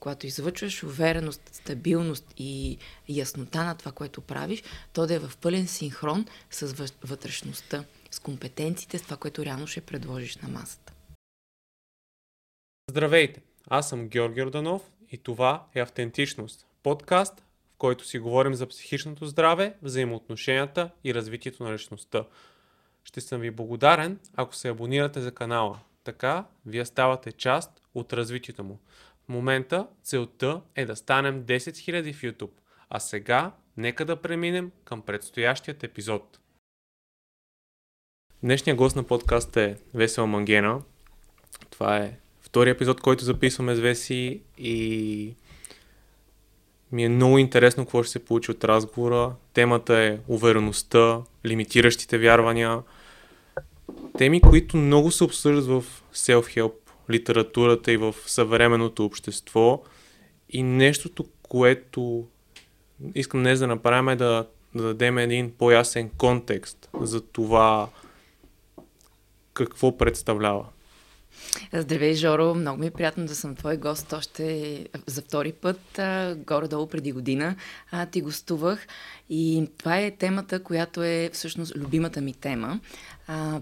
Когато излъчваш увереност, стабилност и яснота на това, което правиш, то да е в пълен синхрон с вътрешността, с компетенциите, с това, което реално ще предложиш на масата. Здравейте! Аз съм Георги Орданов и това е Автентичност, подкаст, в който си говорим за психичното здраве, взаимоотношенията и развитието на личността. Ще съм ви благодарен, ако се абонирате за канала. Така, вие ставате част от развитието му. Момента целта е да станем 10 000 в YouTube, а сега нека да преминем към предстоящият епизод. Днешният гост на подкаста е Весела Мангена. Това е втори епизод, който записваме с Веси и ми е много интересно какво ще се получи от разговора. Темата е увереността, лимитиращите вярвания. Теми, които много се обсъждат в self-help литературата и в съвременното общество. И нещото, което искам днес да направим е да, да дадем един по-ясен контекст за това какво представлява. Здравей, Жоро! Много ми е приятно да съм твой гост още за втори път. Горе-долу преди година ти гостувах. И това е темата, която е всъщност любимата ми тема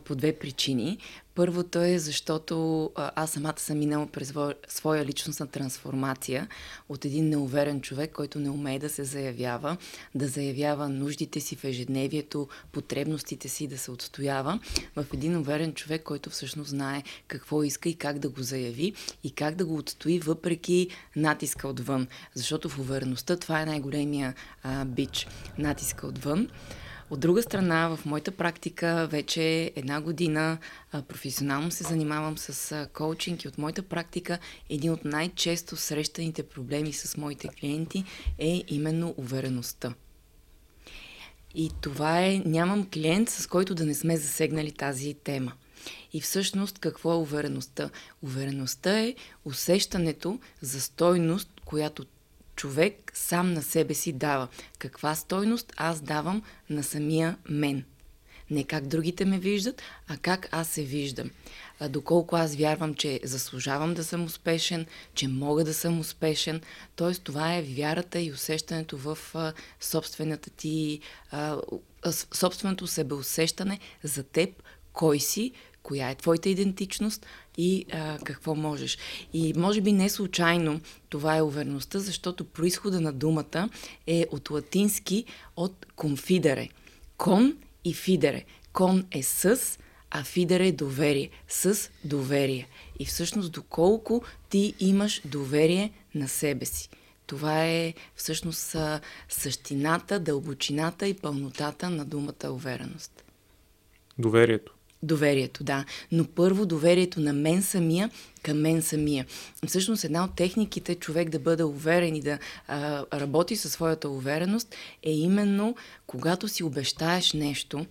по две причини. Първото е защото аз самата съм минала през своя личностна трансформация от един неуверен човек, който не умее да се заявява, да заявява нуждите си в ежедневието, потребностите си, да се отстоява, в един уверен човек, който всъщност знае какво иска и как да го заяви и как да го отстои въпреки натиска отвън. Защото в увереността това е най-големия а, бич, натиска отвън. От друга страна, в моята практика вече една година професионално се занимавам с коучинг и от моята практика един от най-често срещаните проблеми с моите клиенти е именно увереността. И това е, нямам клиент, с който да не сме засегнали тази тема. И всъщност какво е увереността? Увереността е усещането за стойност, която човек сам на себе си дава. Каква стойност аз давам на самия мен? Не как другите ме виждат, а как аз се виждам. А доколко аз вярвам, че заслужавам да съм успешен, че мога да съм успешен. Тоест, това е вярата и усещането в а, собствената ти, а, собственото себеусещане за теб, кой си, коя е твоята идентичност и а, какво можеш. И може би не случайно това е увереността, защото происхода на думата е от латински от конфидере. Кон и фидере. Кон е с, а фидере е доверие. С доверие. И всъщност доколко ти имаш доверие на себе си. Това е всъщност същината, дълбочината и пълнотата на думата увереност. Доверието. Доверието, да. Но първо доверието на мен самия към мен самия. Всъщност една от техниките човек да бъде уверен и да а, работи със своята увереност е именно когато си обещаеш нещо,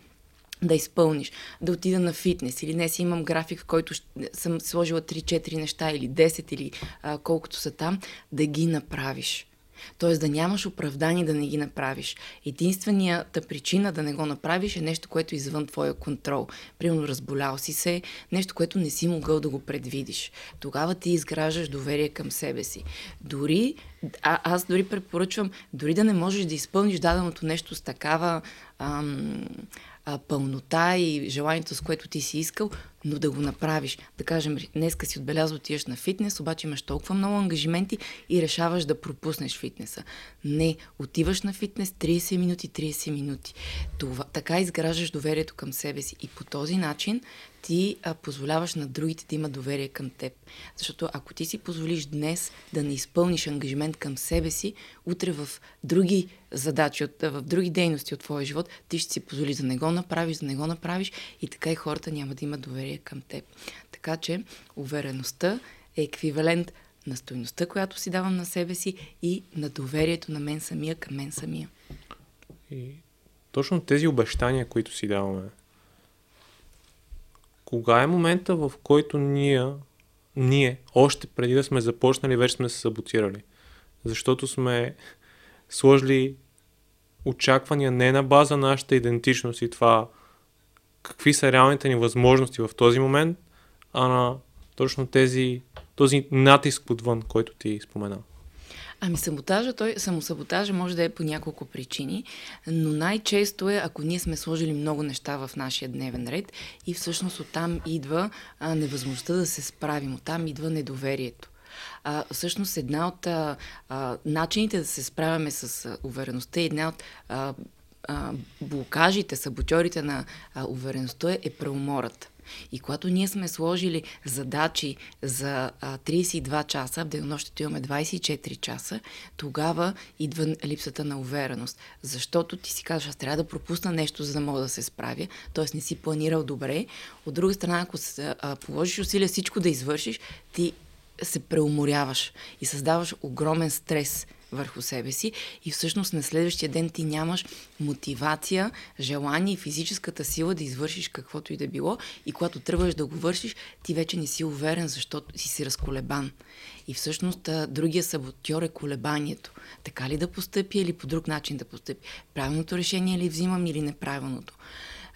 да изпълниш, да отида на фитнес или не си имам график, в който съм сложила 3-4 неща или 10 или а, колкото са там, да ги направиш. Тоест да нямаш оправдание да не ги направиш. Единствената причина да не го направиш е нещо, което е извън твоя контрол. Примерно разболял си се, нещо, което не си могъл да го предвидиш. Тогава ти изграждаш доверие към себе си. Дори, а, аз дори препоръчвам, дори да не можеш да изпълниш даденото нещо с такава ам, а, пълнота и желанието, с което ти си искал, но да го направиш. Да кажем, днеска си отбелязал, отиваш на фитнес, обаче имаш толкова много ангажименти и решаваш да пропуснеш фитнеса. Не, отиваш на фитнес 30 минути, 30 минути. Това, така изграждаш доверието към себе си и по този начин ти а, позволяваш на другите да имат доверие към теб. Защото ако ти си позволиш днес да не изпълниш ангажимент към себе си, утре в други задачи, от, в други дейности от твоя живот, ти ще си позволиш да не го направиш, да не го направиш и така и хората няма да имат доверие към теб. Така че увереността е еквивалент на стойността, която си давам на себе си и на доверието на мен самия към мен самия. И точно тези обещания, които си даваме, кога е момента, в който ние, ние, още преди да сме започнали, вече сме се саботирали? Защото сме сложили очаквания не на база на нашата идентичност и това какви са реалните ни възможности в този момент, а на точно тези, този натиск отвън, който ти спомена. Ами саботажа, той, самосаботажа може да е по няколко причини, но най-често е, ако ние сме сложили много неща в нашия дневен ред и всъщност оттам идва а, невъзможността да се справим, оттам идва недоверието. А, всъщност една от а, а, начините да се справяме с а, увереността, една от а, а, блокажите, саботьорите на а, увереността е, е преумората. И когато ние сме сложили задачи за а, 32 часа, в денонощето имаме 24 часа, тогава идва липсата на увереност. Защото ти си казваш, аз трябва да пропусна нещо, за да мога да се справя, т.е. не си планирал добре. От друга страна, ако положиш усилия всичко да извършиш, ти се преуморяваш и създаваш огромен стрес върху себе си и всъщност на следващия ден ти нямаш мотивация, желание и физическата сила да извършиш каквото и да било и когато тръгваш да го вършиш, ти вече не си уверен, защото си си разколебан. И всъщност другия саботьор е колебанието. Така ли да постъпи или по друг начин да постъпи? Правилното решение ли взимам или неправилното?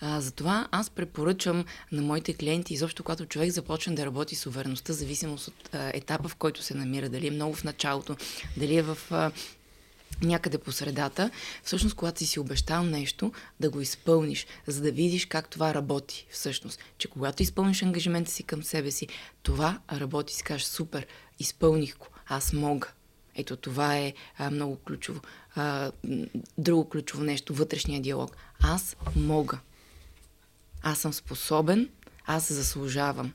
А, затова аз препоръчвам на моите клиенти, изобщо когато човек започне да работи с увереността, зависимост от а, етапа, в който се намира, дали е много в началото, дали е в а, някъде по средата, всъщност, когато си си обещал нещо, да го изпълниш, за да видиш как това работи всъщност. Че когато изпълниш ангажимента си към себе си, това работи, си кажеш, супер, изпълних го, аз мога. Ето това е а, много ключово. А, друго ключово нещо, вътрешния диалог. Аз мога. Аз съм способен, аз заслужавам.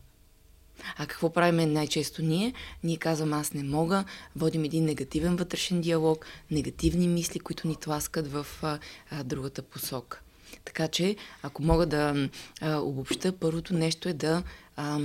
А какво правим най-често ние? Ние казваме аз не мога, водим един негативен вътрешен диалог, негативни мисли, които ни тласкат в а, а, другата посока. Така че, ако мога да а, обобща, първото нещо е да. А,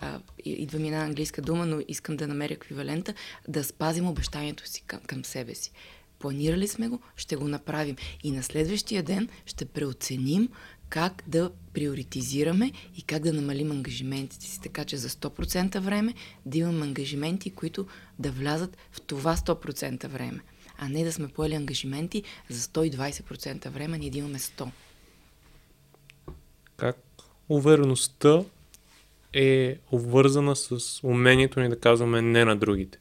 а, идва ми една английска дума, но искам да намеря еквивалента, да спазим обещанието си към, към себе си. Планирали сме го, ще го направим. И на следващия ден ще преоценим как да приоритизираме и как да намалим ангажиментите си, така че за 100% време да имам ангажименти, които да влязат в това 100% време, а не да сме поели ангажименти за 120% време, ние да имаме 100%. Как увереността е обвързана с умението ни да казваме не на другите?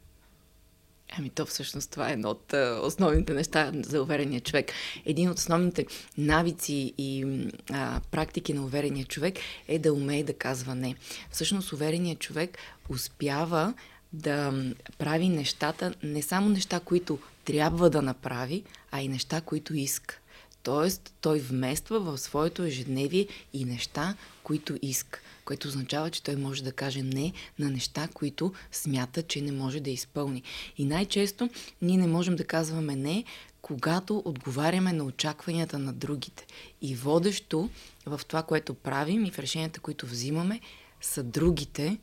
Ами то всъщност това е едно от а, основните неща за уверения човек. Един от основните навици и а, практики на уверения човек е да умее да казва не. Всъщност увереният човек успява да прави нещата, не само неща, които трябва да направи, а и неща, които иска. Тоест, той вмества в своето ежедневие и неща, които иска което означава, че той може да каже не на неща, които смята, че не може да изпълни. И най-често ние не можем да казваме не, когато отговаряме на очакванията на другите. И водещо в това, което правим и в решенията, които взимаме, са другите,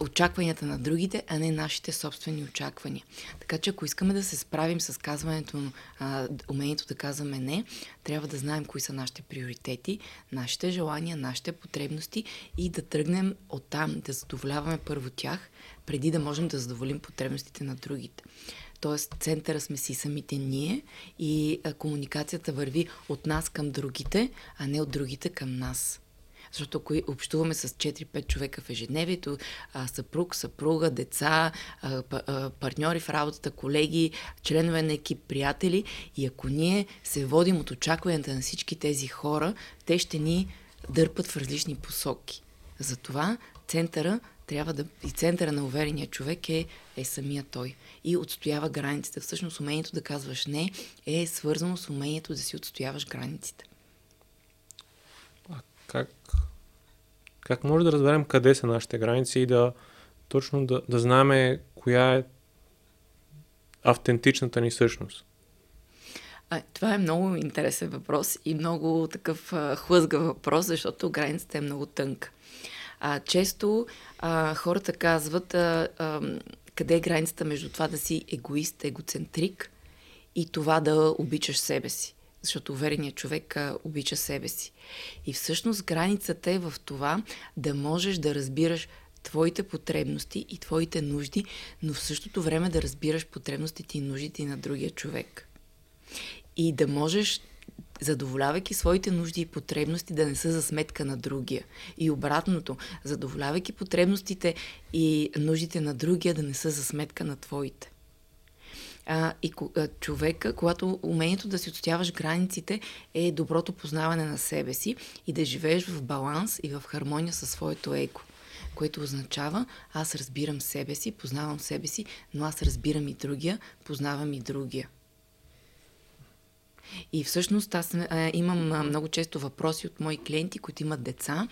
очакванията на другите, а не нашите собствени очаквания. Така че ако искаме да се справим с казването, а, умението да казваме не, трябва да знаем кои са нашите приоритети, нашите желания, нашите потребности и да тръгнем оттам, да задоволяваме първо тях, преди да можем да задоволим потребностите на другите. Тоест, центъра сме си самите ние и а, комуникацията върви от нас към другите, а не от другите към нас. Защото ако общуваме с 4-5 човека в ежедневието, съпруг, съпруга, деца, партньори в работата, колеги, членове на екип, приятели, и ако ние се водим от очакванията на всички тези хора, те ще ни дърпат в различни посоки. Затова центъра трябва да. И центъра на уверения човек е, е самия той. И отстоява границите. Всъщност умението да казваш не е свързано с умението да си отстояваш границите. Как как може да разберем къде са нашите граници и да точно да, да знаем коя е автентичната ни същност? А, това е много интересен въпрос и много такъв а, хлъзга въпрос, защото границата е много тънка. А, често а, хората казват а, а, къде е границата между това да си егоист, егоцентрик и това да обичаш себе си защото увереният човек обича себе си. И всъщност границата е в това да можеш да разбираш твоите потребности и твоите нужди, но в същото време да разбираш потребностите и нуждите на другия човек. И да можеш задоволявайки своите нужди и потребности да не са за сметка на другия. И обратното, задоволявайки потребностите и нуждите на другия да не са за сметка на твоите. А, и а, човека, когато умението да си отстояваш границите е доброто познаване на себе си и да живееш в баланс и в хармония със своето еко което означава аз разбирам себе си, познавам себе си, но аз разбирам и другия, познавам и другия. И всъщност аз а, имам а, много често въпроси от мои клиенти, които имат деца.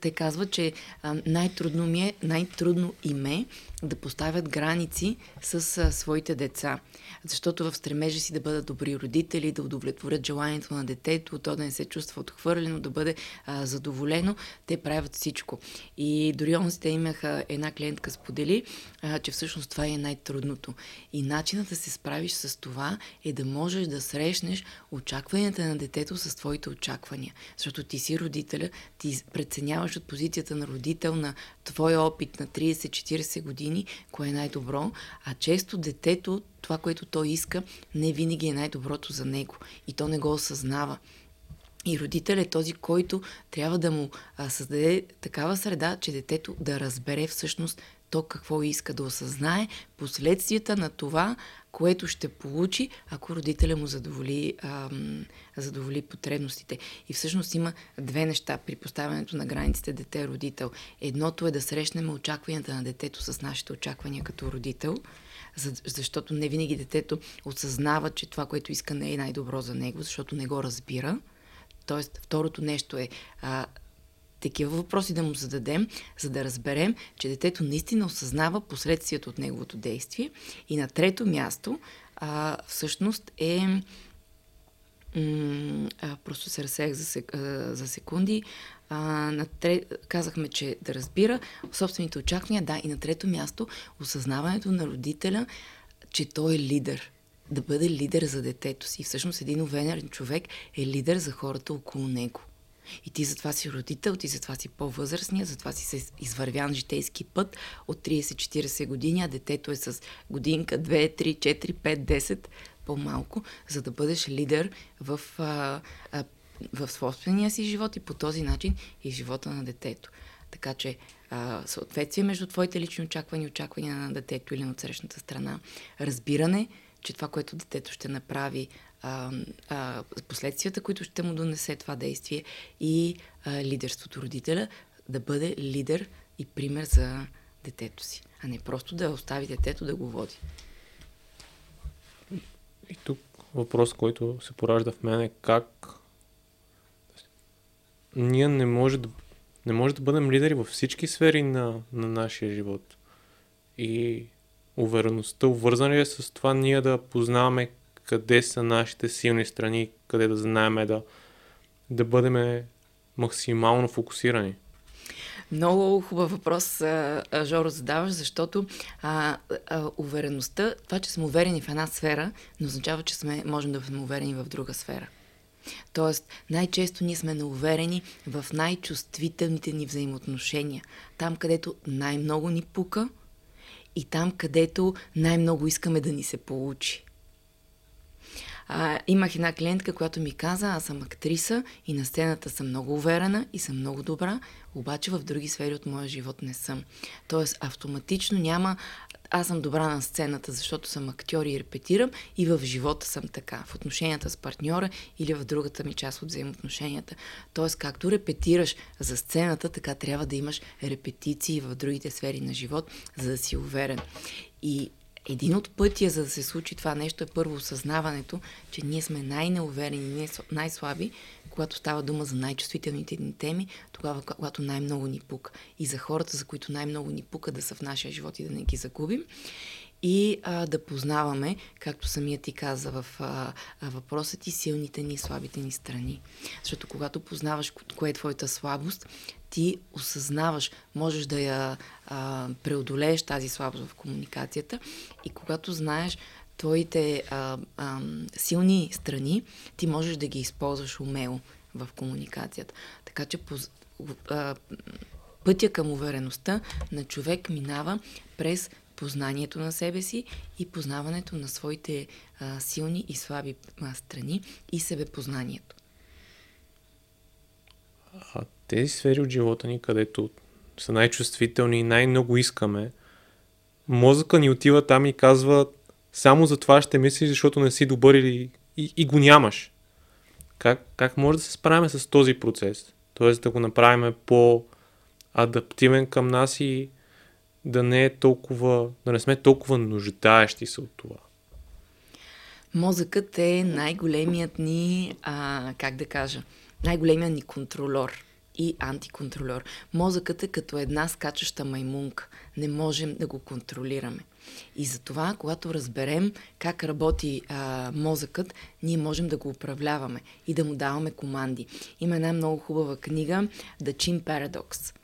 Те казват, че а, най-трудно ми е, най-трудно им е да поставят граници с а, своите деца. Защото в стремежа си да бъдат добри родители, да удовлетворят желанието на детето, то да не се чувства отхвърлено, да бъде а, задоволено, те правят всичко. И дори онзи те имаха една клиентка сподели, а, че всъщност това е най-трудното. И начинът да се справиш с това е да можеш да срещнеш очакванията на детето с твоите очаквания. Защото ти си родителя, ти преценяваш от позицията на родител на твой опит на 30-40 години, кое е най-добро, а често детето, това, което той иска, не винаги е най-доброто за него. И то не го осъзнава. И родител е този, който трябва да му а, създаде такава среда, че детето да разбере всъщност то какво иска да осъзнае, последствията на това, което ще получи, ако родителя му задоволи, ам, задоволи потребностите. И всъщност има две неща при поставянето на границите дете-родител. Едното е да срещнем очакванията на детето с нашите очаквания като родител, защото не винаги детето осъзнава, че това, което иска, не е най-добро за него, защото не го разбира. Тоест, второто нещо е а, такива въпроси да му зададем, за да разберем, че детето наистина осъзнава последствието от неговото действие. И на трето място, а, всъщност е. М- а, просто се разсеях за, сек, а, за секунди. А, на тре... Казахме, че да разбира собствените очаквания, да, и на трето място осъзнаването на родителя, че той е лидер да бъде лидер за детето си. Всъщност един уверен човек е лидер за хората около него. И ти затова си родител, ти затова си по-възрастния, затова си се извървян житейски път от 30-40 години, а детето е с годинка, 2, 3, 4, 5, 10, по-малко, за да бъдеш лидер в, а, а, в собствения си живот и по този начин и живота на детето. Така че а, съответствие между твоите лични очаквания очаквания на детето или на отсрещната страна, разбиране, че това, което детето ще направи, а, а, последствията, които ще му донесе това действие и а, лидерството родителя, да бъде лидер и пример за детето си, а не просто да остави детето да го води. И тук въпрос, който се поражда в мен е как ние не може да, не може да бъдем лидери във всички сфери на, на нашия живот. И увереността, увързана ли е с това ние да познаваме къде са нашите силни страни, къде да знаем да, да бъдем максимално фокусирани? Много хубав въпрос, Жоро, задаваш, защото а, а, увереността, това, че сме уверени в една сфера, не означава, че сме, можем да сме уверени в друга сфера. Тоест, най-често ние сме неуверени в най-чувствителните ни взаимоотношения. Там, където най-много ни пука и там, където най-много искаме да ни се получи. А, имах една клиентка, която ми каза, аз съм актриса и на сцената съм много уверена и съм много добра, обаче в други сфери от моя живот не съм. Тоест, автоматично няма аз съм добра на сцената, защото съм актьор и репетирам и в живота съм така, в отношенията с партньора или в другата ми част от взаимоотношенията. Тоест, както репетираш за сцената, така трябва да имаш репетиции в другите сфери на живот, за да си уверен. И един от пътя, за да се случи това нещо, е първо осъзнаването, че ние сме най-неуверени, най-слаби, когато става дума за най-чувствителните ни теми, тогава, когато най-много ни пука. И за хората, за които най-много ни пука да са в нашия живот и да не ги загубим. И а, да познаваме, както самия ти каза в а, въпроса ти, силните ни и слабите ни страни. Защото когато познаваш кое е твоята слабост, ти осъзнаваш, можеш да я а, преодолееш тази слабост в комуникацията и когато знаеш твоите а, а, силни страни, ти можеш да ги използваш умело в комуникацията. Така че по, а, пътя към увереността на човек минава през познанието на себе си и познаването на своите а, силни и слаби а, страни и себепознанието. А тези сфери от живота ни, където са най-чувствителни и най-много искаме, мозъка ни отива там и казва само за това ще мислиш, защото не си добър или и, и го нямаш. Как, как може да се справим с този процес? Тоест да го направим по-адаптивен към нас и да не е толкова, да не сме толкова нуждаещи се от това. Мозъкът е най-големият ни, а, как да кажа, най-големият ни контролер и антиконтролер. Мозъкът е като една скачаща маймунка. Не можем да го контролираме. И затова, когато разберем как работи а, мозъкът, ние можем да го управляваме и да му даваме команди. Има една много хубава книга The Chin Paradox.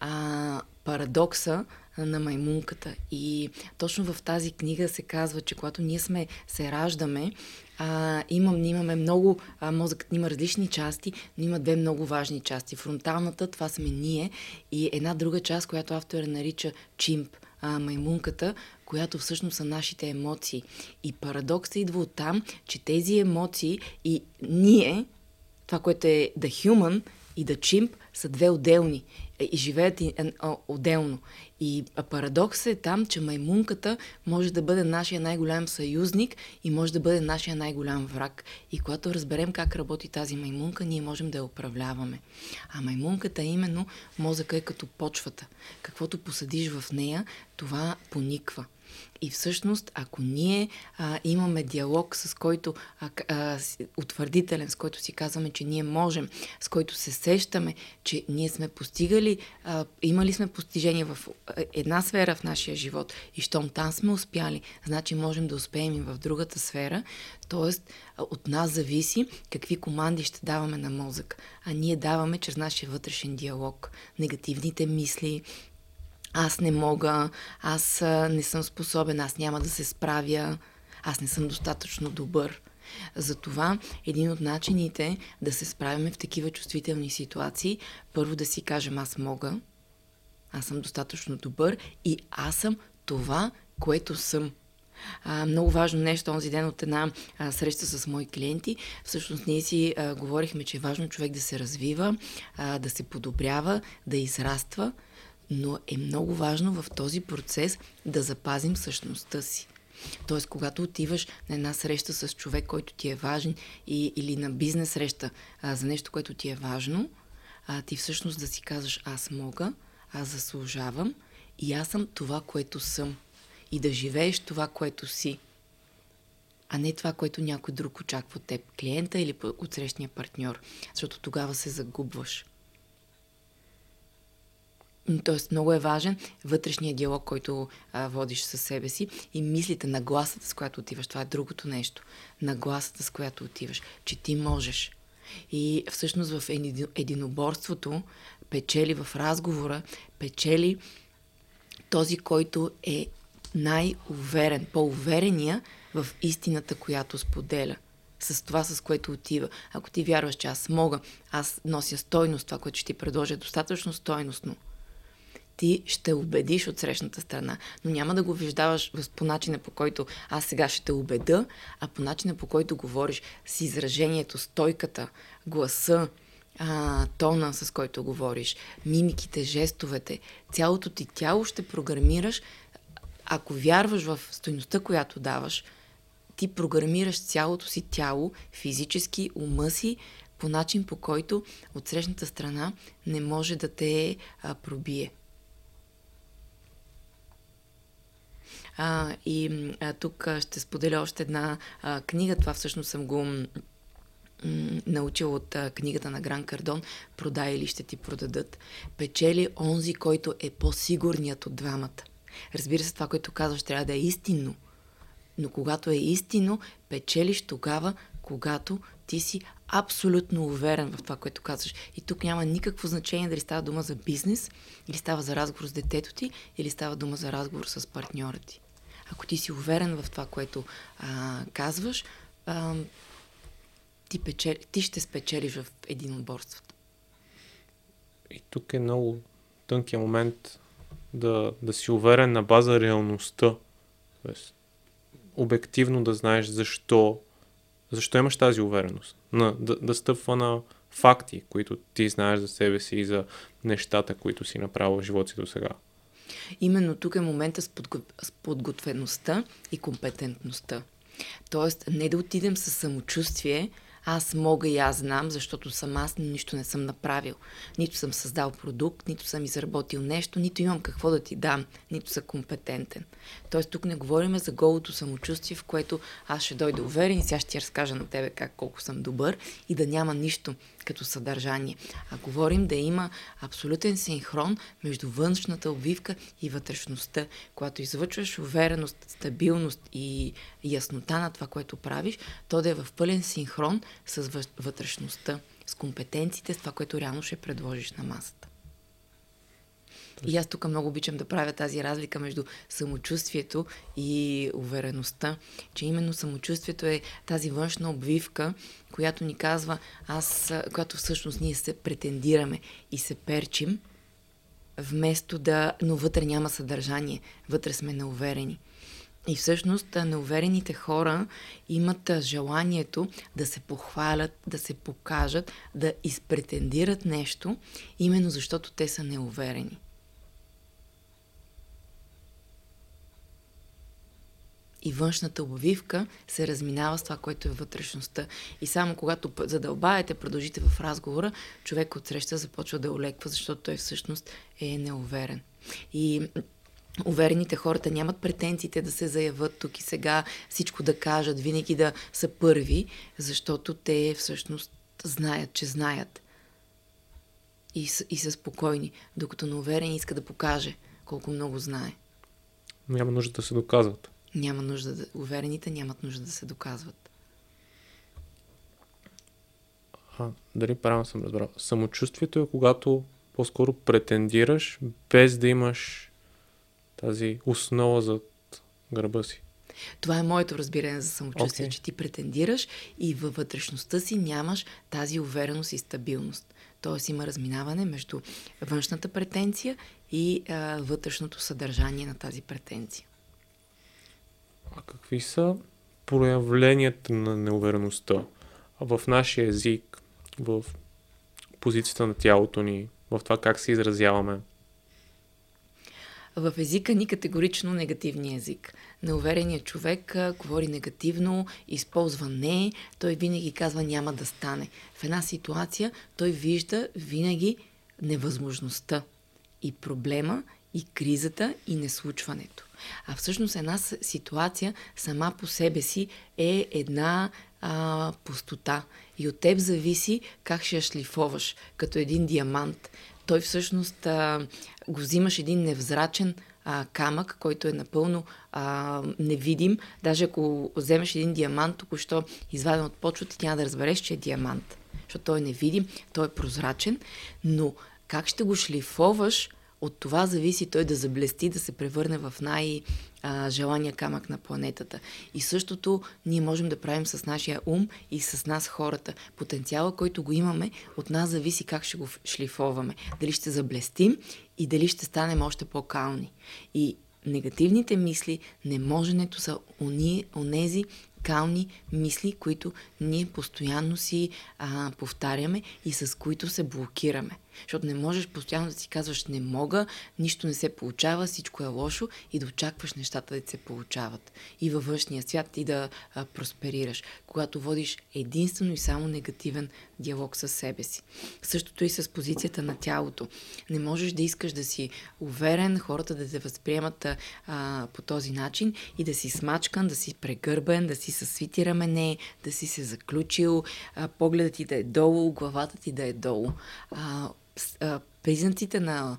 А, парадокса на маймунката. И точно в тази книга се казва, че когато ние сме, се раждаме, а, имам, имаме много, а, мозъкът има различни части, но има две много важни части. Фронталната, това сме ние, и една друга част, която автора нарича чимп, а, маймунката, която всъщност са нашите емоции. И парадоксът идва от там, че тези емоции и ние, това, което е the human и the chimp, са две отделни и живеят отделно. И парадоксът е там, че маймунката може да бъде нашия най-голям съюзник и може да бъде нашия най-голям враг. И когато разберем как работи тази маймунка, ние можем да я управляваме. А маймунката именно мозъка е като почвата. Каквото посадиш в нея, това пониква. И всъщност, ако ние а, имаме диалог, с който а, а, утвърдителен, с който си казваме, че ние можем, с който се сещаме, че ние сме постигали, а, имали сме постижение в една сфера в нашия живот и щом там сме успяли, значи можем да успеем и в другата сфера, Тоест, от нас зависи какви команди ще даваме на мозък. А ние даваме чрез нашия вътрешен диалог. Негативните мисли, аз не мога, аз не съм способен, аз няма да се справя, аз не съм достатъчно добър. Затова един от начините да се справяме в такива чувствителни ситуации, първо да си кажем аз мога, аз съм достатъчно добър и аз съм това, което съм. А, много важно нещо, онзи ден от една а, среща с мои клиенти, всъщност ние си а, говорихме, че е важно човек да се развива, а, да се подобрява, да израства, но е много важно в този процес да запазим същността си. Тоест, когато отиваш на една среща с човек, който ти е важен, и, или на бизнес среща за нещо, което ти е важно, а, ти всъщност да си казваш аз мога, аз заслужавам и аз съм това, което съм. И да живееш това, което си. А не това, което някой друг очаква от теб, клиента или от срещния партньор. Защото тогава се загубваш. Тоест много е важен вътрешния диалог, който а, водиш със себе си и мислите, на гласата, с която отиваш. Това е другото нещо. На гласата, с която отиваш. Че ти можеш. И всъщност в единоборството печели в разговора, печели този, който е най-уверен, по-уверения в истината, която споделя с това, с което отива. Ако ти вярваш, че аз мога, аз нося стойност, това, което ще ти предложа е достатъчно стойностно – ти ще убедиш от срещната страна. Но няма да го виждаваш по начина по който аз сега ще те убеда, а по начина по който говориш с изражението, стойката, гласа, а, тона, с който говориш, мимиките, жестовете, цялото ти тяло ще програмираш. Ако вярваш в стойността, която даваш, ти програмираш цялото си тяло, физически, ума си, по начин по който от срещната страна не може да те а, пробие. А, и а, тук ще споделя още една а, книга. Това всъщност съм го научил от а, книгата на Гран Кардон Продай или ще ти продадат. Печели онзи, който е по-сигурният от двамата. Разбира се, това, което казваш, трябва да е истинно. Но когато е истинно, печелиш тогава, когато ти си абсолютно уверен в това, което казваш. И тук няма никакво значение дали става дума за бизнес, или става за разговор с детето ти, или става дума за разговор с партньора ти. Ако ти си уверен в това, което а, казваш, а, ти, печели, ти ще спечелиш в един от борствата. И тук е много тънкия момент да, да си уверен на база реалността. Тоест, обективно да знаеш защо, защо имаш тази увереност. На, да, да стъпва на факти, които ти знаеш за себе си и за нещата, които си направил в живота си до сега. Именно тук е момента с, подго... с подготвеността и компетентността. Тоест, не да отидем с самочувствие, аз мога и аз знам, защото съм аз нищо не съм направил. Нито съм създал продукт, нито съм изработил нещо, нито имам какво да ти дам, нито съм компетентен. Тоест тук не говорим за голото самочувствие, в което аз ще дойда уверен и сега ще ти разкажа на тебе как колко съм добър и да няма нищо като съдържание. А говорим да има абсолютен синхрон между външната обвивка и вътрешността. Когато излъчваш увереност, стабилност и яснота на това, което правиш, то да е в пълен синхрон с вътрешността, с компетенциите, с това, което реално ще предложиш на масата. И аз тук много обичам да правя тази разлика между самочувствието и увереността, че именно самочувствието е тази външна обвивка, която ни казва, аз, която всъщност ние се претендираме и се перчим, вместо да, но вътре няма съдържание, вътре сме неуверени. И всъщност неуверените хора имат желанието да се похвалят, да се покажат, да изпретендират нещо, именно защото те са неуверени. И външната обвивка се разминава с това, което е вътрешността. И само когато задълбаете, продължите в разговора, човек от среща започва да олеква, защото той всъщност е неуверен. И Уверените хората нямат претенциите да се заявят тук и сега, всичко да кажат, винаги да са първи, защото те всъщност знаят, че знаят. И, и са спокойни, докато неуверен иска да покаже колко много знае. Няма нужда да се доказват. Няма нужда да... Уверените нямат нужда да се доказват. А, дали правилно съм разбрал? Самочувствието е когато по-скоро претендираш, без да имаш тази основа зад гърба си. Това е моето разбиране за самочувствие, okay. че ти претендираш и във вътрешността си нямаш тази увереност и стабилност. Тоест има разминаване между външната претенция и а, вътрешното съдържание на тази претенция. А какви са проявленията на неувереността в нашия език, в позицията на тялото ни, в това как се изразяваме? В езика ни категорично негативния език. Неувереният човек говори негативно, използва не, той винаги казва няма да стане. В една ситуация той вижда винаги невъзможността и проблема и кризата и неслучването. А всъщност една ситуация сама по себе си е една а, пустота. И от теб зависи как ще я шлифоваш, като един диамант. Той всъщност а, го взимаш един невзрачен а, камък, който е напълно а, невидим. Даже ако вземеш един диамант, току-що изваден от почвата, ти няма да разбереш, че е диамант. Защото той е невидим, той е прозрачен, но как ще го шлифоваш, от това зависи той да заблести, да се превърне в най-желания камък на планетата. И същото ние можем да правим с нашия ум и с нас хората. Потенциала, който го имаме, от нас зависи как ще го шлифоваме. Дали ще заблестим и дали ще станем още по-кални. И негативните мисли, неможенето са онези кални мисли, които ние постоянно си а, повтаряме и с които се блокираме. Защото не можеш постоянно да си казваш не мога, нищо не се получава, всичко е лошо и да очакваш нещата да се получават. И във външния свят и да а, просперираш, когато водиш единствено и само негативен диалог с себе си. Същото и с позицията на тялото. Не можеш да искаш да си уверен, хората да те възприемат а, по този начин и да си смачкан, да си прегърбен, да си със свити рамене, да си се заключил, а, погледът ти да е долу, главата ти да е долу. А, признаците на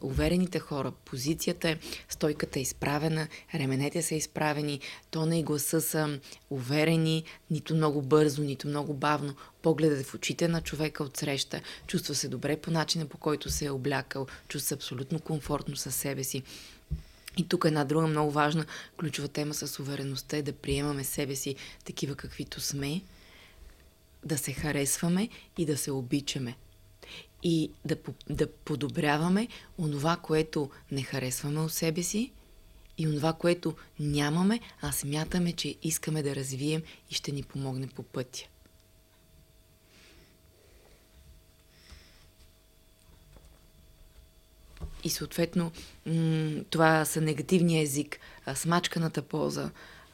уверените хора, позицията е, стойката е изправена, ременете са изправени, тона и гласа са уверени, нито много бързо, нито много бавно. Погледът е в очите на човека от среща, чувства се добре по начина по който се е облякал, чувства се абсолютно комфортно със себе си. И тук една друга много важна ключова тема с увереността е да приемаме себе си такива каквито сме, да се харесваме и да се обичаме и да, да подобряваме онова, което не харесваме от себе си и онова, което нямаме, а смятаме, че искаме да развием и ще ни помогне по пътя. И съответно, това са негативния език, смачканата полза,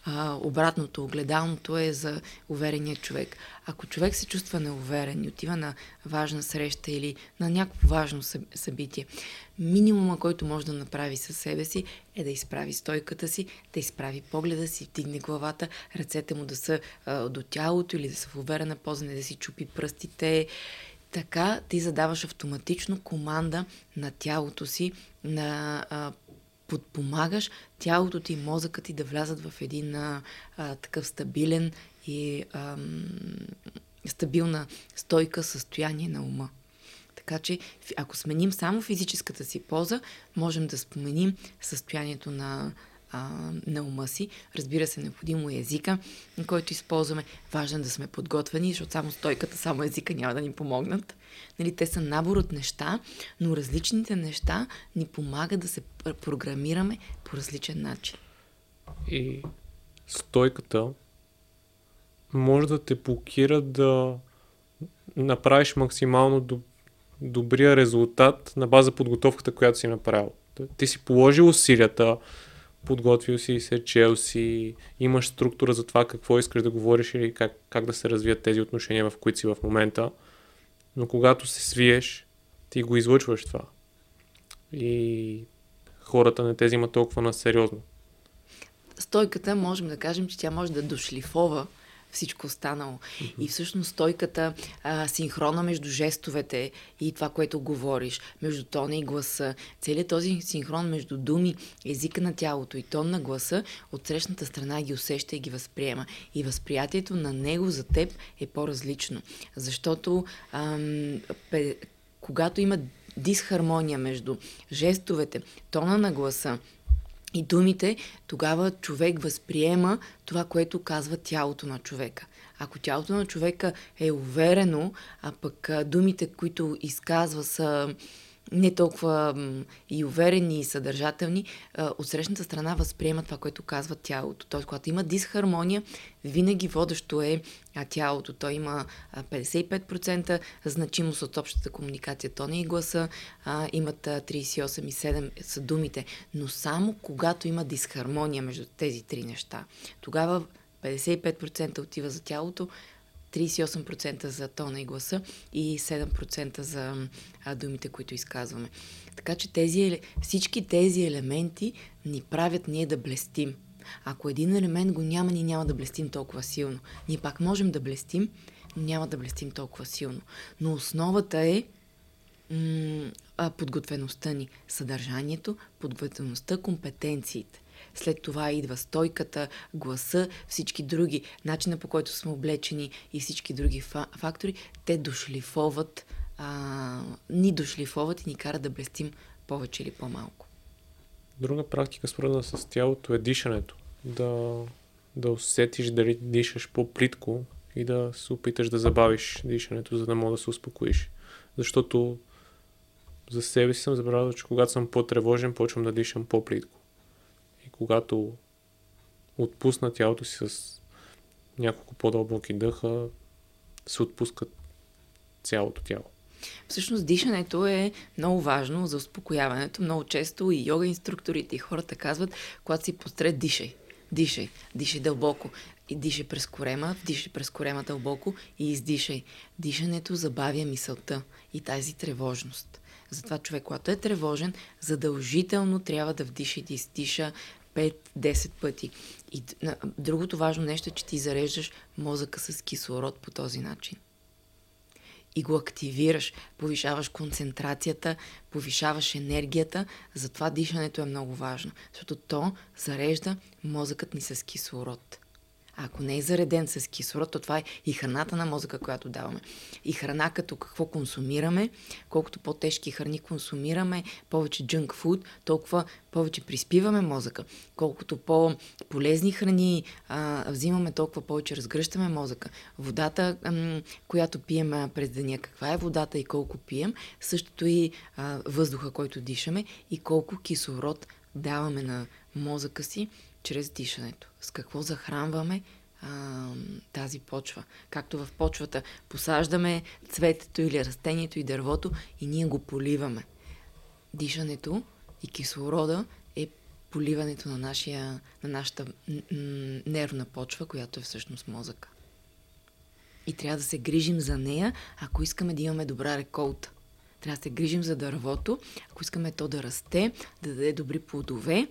а, обратното, огледалното е за уверения човек. Ако човек се чувства неуверен и отива на важна среща или на някакво важно събитие, минимума, който може да направи със себе си, е да изправи стойката си, да изправи погледа си, вдигне главата, ръцете му да са а, до тялото или да са в уверена поза, не да си чупи пръстите. Така ти задаваш автоматично команда на тялото си, на а, подпомагаш тялото ти и мозъкът ти да влязат в един а, такъв стабилен и а, стабилна стойка състояние на ума. Така че, ако сменим само физическата си поза, можем да споменим състоянието на, а, на ума си. Разбира се, необходимо е езика, който използваме. Важно е да сме подготвени, защото само стойката, само езика няма да ни помогнат. Нали, те са набор от неща, но различните неща ни помагат да се програмираме по различен начин. И стойката може да те блокира да направиш максимално до, добрия резултат на база подготовката, която си направил. Ти си положил усилията, подготвил си се, чел си, имаш структура за това какво искаш да говориш или как, как да се развият тези отношения, в които си в момента. Но когато се свиеш, ти го излъчваш това. И хората не те взимат толкова на сериозно. Стойката, можем да кажем, че тя може да дошлифова всичко останало. Mm-hmm. И всъщност стойката, а, синхрона между жестовете и това, което говориш, между тона и гласа, целият този синхрон между думи, езика на тялото и тон на гласа, от срещната страна ги усеща и ги възприема. И възприятието на него за теб е по-различно. Защото ам, пе, когато има дисхармония между жестовете, тона на гласа, и думите, тогава човек възприема това, което казва тялото на човека. Ако тялото на човека е уверено, а пък думите, които изказва са не толкова и уверени и съдържателни, от срещната страна възприема това, което казва тялото. Тоест, когато има дисхармония, винаги водещо е тялото. Той има 55% значимост от общата комуникация, тона и гласа, имат 38,7% са думите. Но само когато има дисхармония между тези три неща, тогава 55% отива за тялото, 38% за тона и гласа и 7% за а, думите, които изказваме. Така че тези, всички тези елементи ни правят ние да блестим. Ако един елемент го няма, ние няма да блестим толкова силно. Ние пак можем да блестим, но няма да блестим толкова силно. Но основата е м- подготвеността ни, съдържанието, подготвеността, компетенциите. След това идва стойката, гласа, всички други, начина по който сме облечени и всички други фактори, те дошлифоват, а, ни дошлифоват и ни карат да блестим повече или по-малко. Друга практика, свързана с тялото, е дишането. Да, да усетиш дали дишаш по-плитко и да се опиташ да забавиш дишането, за да мога да се успокоиш. Защото за себе си съм забравил, че когато съм по-тревожен, почвам да дишам по-плитко когато отпусна тялото си с няколко по-дълбоки дъха, се отпускат цялото тяло. Всъщност дишането е много важно за успокояването. Много често и йога инструкторите и хората казват, когато си постред, дишай. Дишай. Дишай дълбоко. И дишай през корема, дишай през корема дълбоко и издишай. Дишането забавя мисълта и тази тревожност. Затова човек, когато е тревожен, задължително трябва да вдиша и да издиша 5-10 пъти. И другото важно нещо е, че ти зареждаш мозъка с кислород по този начин. И го активираш, повишаваш концентрацията, повишаваш енергията, затова дишането е много важно, защото то зарежда мозъкът ни с кислород. Ако не е зареден с кислород, то това е и храната на мозъка, която даваме. И храна като какво консумираме, колкото по-тежки храни консумираме, повече junk food, толкова повече приспиваме мозъка. Колкото по-полезни храни а, взимаме, толкова повече разгръщаме мозъка. Водата, ам, която пием през деня, каква е водата и колко пием, същото и а, въздуха, който дишаме и колко кислород даваме на мозъка си чрез дишането. С какво захранваме а, тази почва. Както в почвата посаждаме цветето или растението и дървото и ние го поливаме. дишането и кислорода е поливането на, нашия, на нашата нервна почва, която е всъщност мозъка. И трябва да се грижим за нея, ако искаме да имаме добра реколта. Трябва да се грижим за дървото, ако искаме то да расте, да даде добри плодове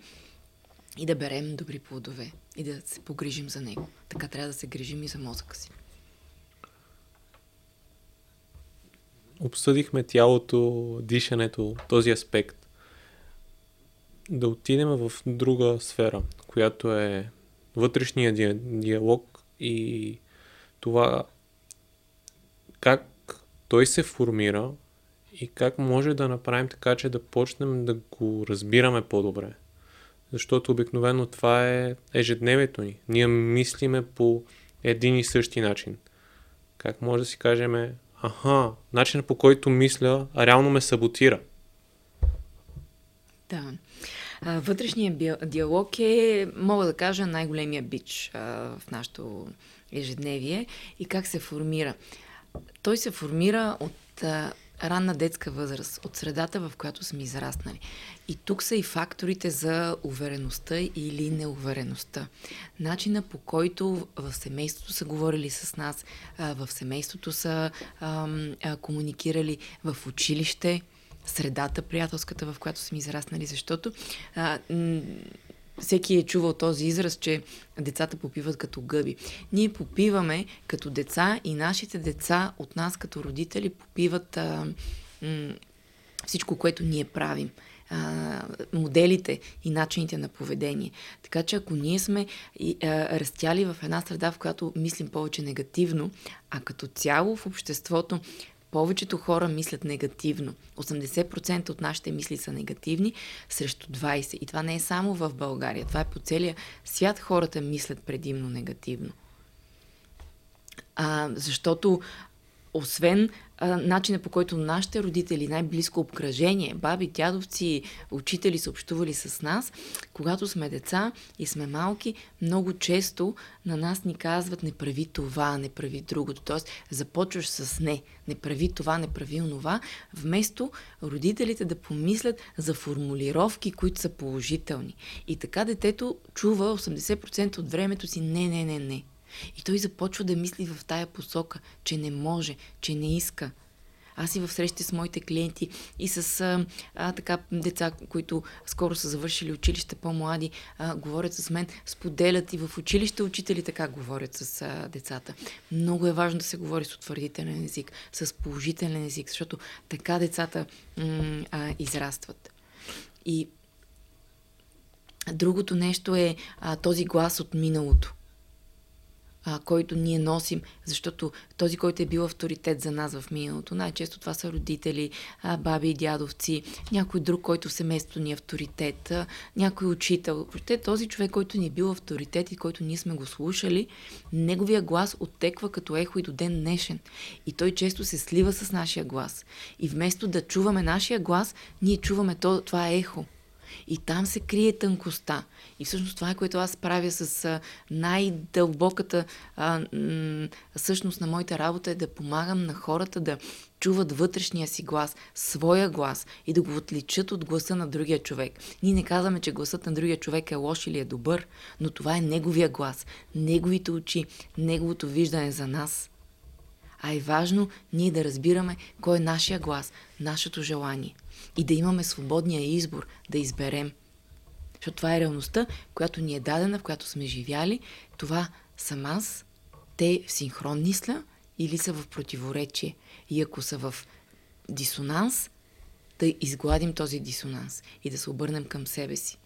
и да берем добри плодове и да се погрижим за него. Така трябва да се грижим и за мозъка си. Обсъдихме тялото, дишането, този аспект. Да отидем в друга сфера, която е вътрешния диалог и това как той се формира и как може да направим така, че да почнем да го разбираме по-добре. Защото обикновено това е ежедневието ни. Ние мислиме по един и същи начин. Как може да си кажем, аха, начинът по който мисля, реално ме саботира. Да. Вътрешният диалог е, мога да кажа, най-големия бич в нашото ежедневие и как се формира. Той се формира от ранна детска възраст, от средата, в която сме израснали. И тук са и факторите за увереността или неувереността. Начина по който в семейството са говорили с нас, в семейството са а, а, комуникирали, в училище, средата приятелската, в която сме израснали, защото а, всеки е чувал този израз, че децата попиват като гъби. Ние попиваме като деца и нашите деца от нас като родители попиват а, м- всичко, което ние правим. А, моделите и начините на поведение. Така че ако ние сме и, а, растяли в една среда, в която мислим повече негативно, а като цяло в обществото повечето хора мислят негативно. 80% от нашите мисли са негативни срещу 20%. И това не е само в България. Това е по целия свят хората мислят предимно негативно. А, защото освен а, начина по който нашите родители, най-близко обкръжение, баби, дядовци, учители са общували с нас, когато сме деца и сме малки, много често на нас ни казват не прави това, не прави другото. Тоест започваш с не, не прави това, не прави онова, вместо родителите да помислят за формулировки, които са положителни. И така детето чува 80% от времето си не, не, не, не. И той започва да мисли в тая посока, че не може, че не иска. Аз и в срещи с моите клиенти и с а, а, така деца, които скоро са завършили училище, по-млади, а, говорят с мен, споделят и в училище учители така говорят с а, децата. Много е важно да се говори с утвърдителен език, с положителен език, защото така децата м- а, израстват. И другото нещо е а, този глас от миналото а, който ние носим, защото този, който е бил авторитет за нас в миналото, най-често това са родители, а, баби и дядовци, някой друг, който в семейството ни е авторитет, а, някой учител. Въобще този човек, който ни е бил авторитет и който ние сме го слушали, неговия глас оттеква като ехо и до ден днешен. И той често се слива с нашия глас. И вместо да чуваме нашия глас, ние чуваме то, това ехо. И там се крие тънкостта. И всъщност това е което аз правя с най-дълбоката а, м- същност на моята работа е да помагам на хората да чуват вътрешния си глас, своя глас и да го отличат от гласа на другия човек. Ние не казваме, че гласът на другия човек е лош или е добър, но това е неговия глас, неговите очи, неговото виждане за нас. А е важно ние да разбираме кой е нашия глас, нашето желание и да имаме свободния избор да изберем. Защото това е реалността, която ни е дадена, в която сме живяли. Това съм аз, те синхронни сля или са в противоречие. И ако са в дисонанс, да изгладим този дисонанс и да се обърнем към себе си.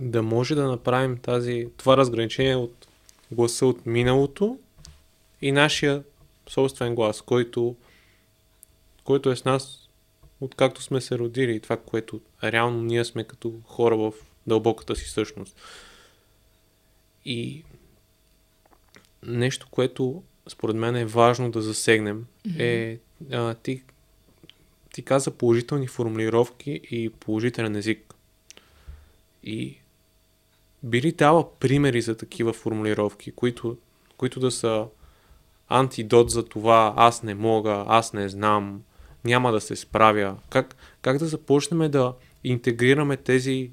Да може да направим тази, това разграничение от гласа от миналото и нашия собствен глас, който който е с нас откакто сме се родили и това, което реално ние сме като хора в дълбоката си същност. И нещо, което според мен е важно да засегнем е а, ти, ти каза положителни формулировки и положителен език. И би ли дала примери за такива формулировки, които, които да са антидот за това аз не мога, аз не знам, няма да се справя. Как, как да започнем да интегрираме тези,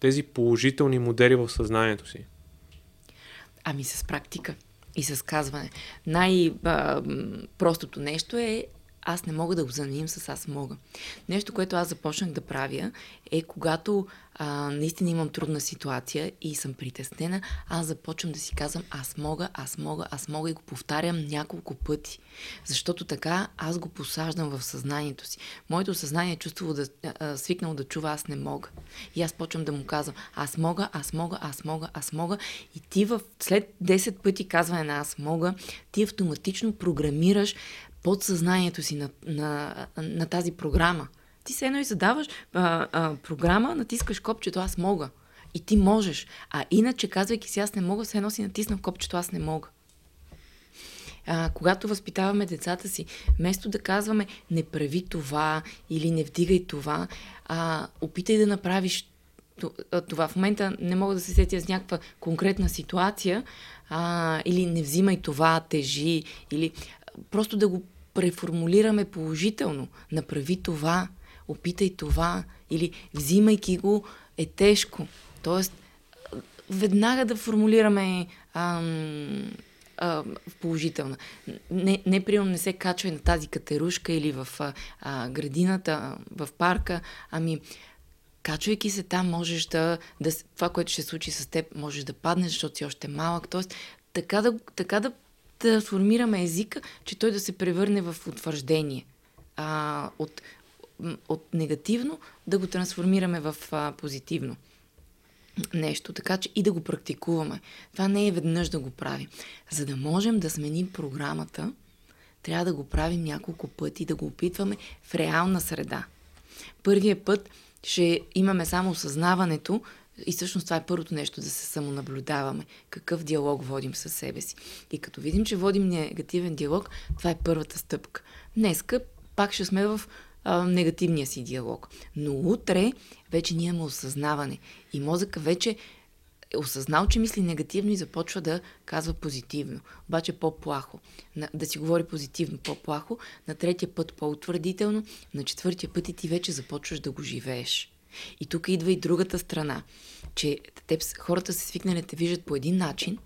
тези положителни модели в съзнанието си? Ами с практика и с казване. Най-простото нещо е аз не мога да го заменим с аз мога. Нещо, което аз започнах да правя е когато а, наистина имам трудна ситуация и съм притеснена, аз започвам да си казвам аз мога, аз мога, аз мога и го повтарям няколко пъти. Защото така аз го посаждам в съзнанието си. Моето съзнание е да, свикнало да чува аз не мога. И аз почвам да му казвам аз мога, аз мога, аз мога, аз мога. И ти в, след 10 пъти казване на аз мога, ти автоматично програмираш подсъзнанието си на, на, на тази програма. Ти се едно и задаваш а, а, програма, натискаш копчето аз мога. И ти можеш. А иначе, казвайки си аз не мога, все едно си натиснам копчето аз не мога. А, когато възпитаваме децата си, вместо да казваме не прави това или не вдигай това, а, опитай да направиш това. В момента не мога да се сетя с някаква конкретна ситуация а, или не взимай това, тежи, или просто да го преформулираме положително. Направи това, опитай това или взимайки го е тежко. Тоест, веднага да формулираме ам, а, положителна. Не, не приемам, не се качвай на тази катерушка или в а, градината, в парка, ами качвайки се там, можеш да, да, това, което ще случи с теб, можеш да паднеш, защото си още малък. Тоест, така да, така да трансформираме езика, че той да се превърне в утвърждение. А, от, от негативно да го трансформираме в а, позитивно нещо, така че и да го практикуваме. Това не е веднъж да го правим. За да можем да сменим програмата, трябва да го правим няколко пъти, да го опитваме в реална среда. Първият път ще имаме само осъзнаването, и всъщност това е първото нещо, да се самонаблюдаваме. Какъв диалог водим със себе си. И като видим, че водим негативен диалог, това е първата стъпка. Днеска пак ще сме в а, негативния си диалог. Но утре вече ние имаме осъзнаване. И мозъка вече е осъзнал, че мисли негативно и започва да казва позитивно. Обаче по-плахо. Да си говори позитивно, по-плахо. На третия път по-утвърдително. На четвъртия път и ти вече започваш да го живееш. И тук идва и другата страна, че теб, хората се свикнали да те виждат по един начин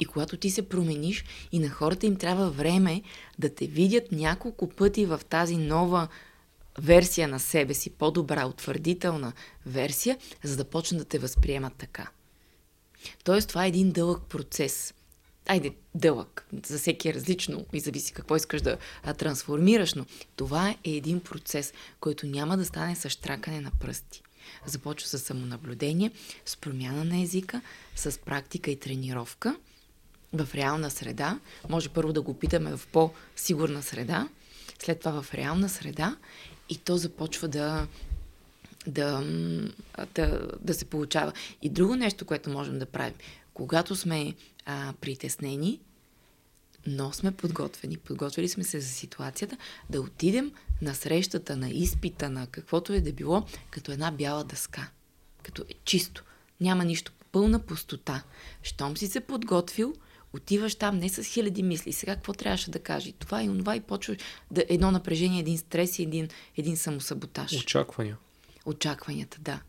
и когато ти се промениш и на хората им трябва време да те видят няколко пъти в тази нова версия на себе си, по-добра, утвърдителна версия, за да почнат да те възприемат така. Тоест, това е един дълъг процес. Айде, дълъг. За всеки е различно и зависи какво искаш да а, трансформираш, но това е един процес, който няма да стане с штракане на пръсти. Започва с самонаблюдение, с промяна на езика, с практика и тренировка в реална среда. Може първо да го питаме в по-сигурна среда, след това в реална среда и то започва да, да, да, да се получава. И друго нещо, което можем да правим, когато сме а, притеснени, но сме подготвени. Подготвили сме се за ситуацията да отидем на срещата, на изпита, на каквото е да било, като една бяла дъска. Като е чисто. Няма нищо. Пълна пустота. Щом си се подготвил, отиваш там не с хиляди мисли. Сега какво трябваше да кажа? Това и онова и почваш да, едно напрежение, един стрес и един, един самосаботаж. Очаквания. Очакванията, да.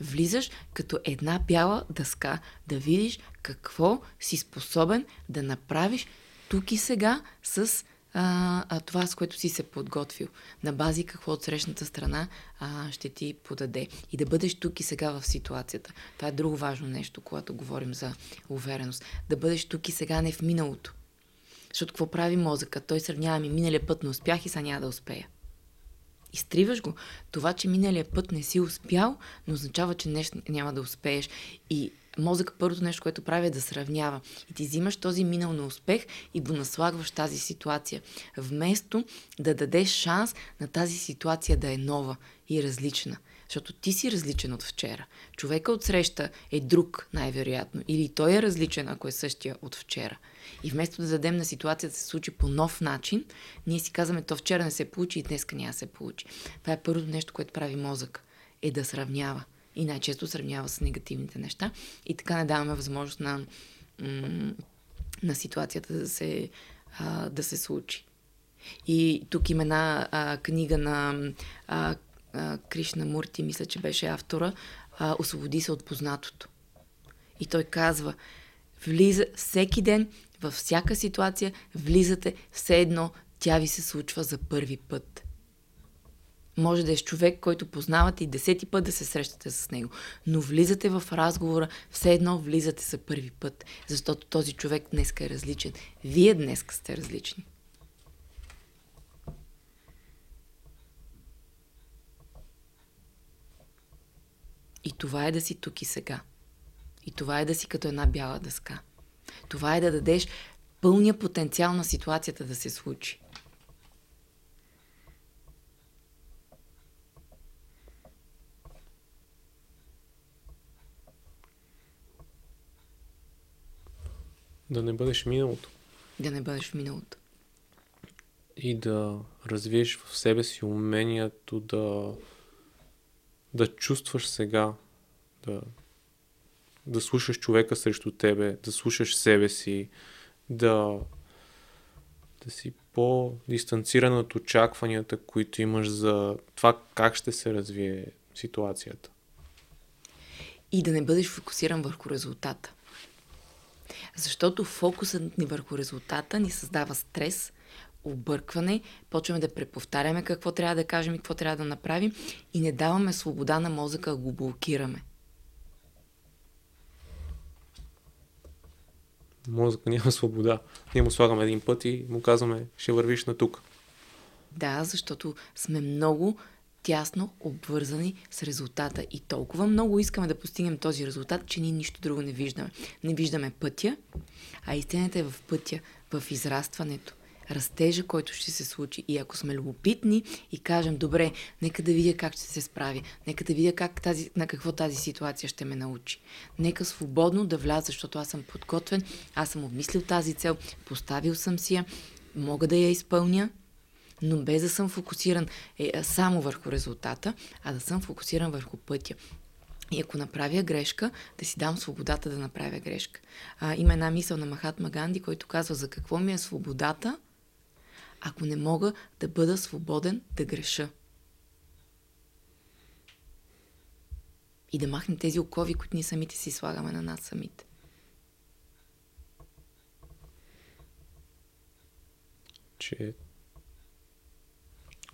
Влизаш като една бяла дъска да видиш какво си способен да направиш тук и сега с а, а, това, с което си се подготвил. На бази какво от срещната страна а, ще ти подаде. И да бъдеш тук и сега в ситуацията. Това е друго важно нещо, когато говорим за увереност. Да бъдеш тук и сега, не в миналото. Защото какво прави мозъка? Той сравнява ми миналия път не успях и сега няма да успея. Изтриваш го. Това, че миналия път не си успял, не означава, че нещо няма да успееш. И мозък първото нещо, което прави е да сравнява. И ти взимаш този минал на успех и го наслагваш тази ситуация. Вместо да дадеш шанс на тази ситуация да е нова и различна. Защото ти си различен от вчера. Човека от среща е друг, най-вероятно. Или той е различен, ако е същия от вчера. И вместо да дадем на ситуацията да се случи по нов начин, ние си казваме, то вчера не се получи и днеска няма се получи. Това е първото нещо, което прави мозък. Е да сравнява. И най-често сравнява с негативните неща. И така не даваме възможност на, на ситуацията да се, да се случи. И тук има една а, книга на а, а, Кришна Мурти, мисля, че беше автора, а, Освободи се от познатото. И той казва, влиза всеки ден, във всяка ситуация, влизате все едно, тя ви се случва за първи път. Може да е с човек, който познавате и десети път да се срещате с него. Но влизате в разговора, все едно влизате за първи път, защото този човек днес е различен. Вие днес сте различни. И това е да си тук и сега. И това е да си като една бяла дъска. Това е да дадеш пълния потенциал на ситуацията да се случи. Да не бъдеш миналото. Да не бъдеш в миналото. И да развиеш в себе си умението да, да чувстваш сега, да, да слушаш човека срещу тебе, да слушаш себе си, да, да си по-дистанциран от очакванията, които имаш за това как ще се развие ситуацията. И да не бъдеш фокусиран върху резултата. Защото фокусът ни върху резултата ни създава стрес, объркване, почваме да преповтаряме какво трябва да кажем и какво трябва да направим и не даваме свобода на мозъка да го блокираме. Мозъка няма свобода. Ние му слагаме един път и му казваме, ще вървиш на тук. Да, защото сме много тясно обвързани с резултата. И толкова много искаме да постигнем този резултат, че ние нищо друго не виждаме. Не виждаме пътя, а истината е в пътя, в израстването, растежа, който ще се случи. И ако сме любопитни и кажем, добре, нека да видя как ще се справи, нека да видя как тази, на какво тази ситуация ще ме научи. Нека свободно да вляза, защото аз съм подготвен, аз съм обмислил тази цел, поставил съм си я, мога да я изпълня но без да съм фокусиран е, само върху резултата, а да съм фокусиран върху пътя. И ако направя грешка, да си дам свободата да направя грешка. А, има една мисъл на Махатма Ганди, който казва за какво ми е свободата, ако не мога да бъда свободен да греша. И да махнем тези окови, които ние самите си слагаме на нас самите. Че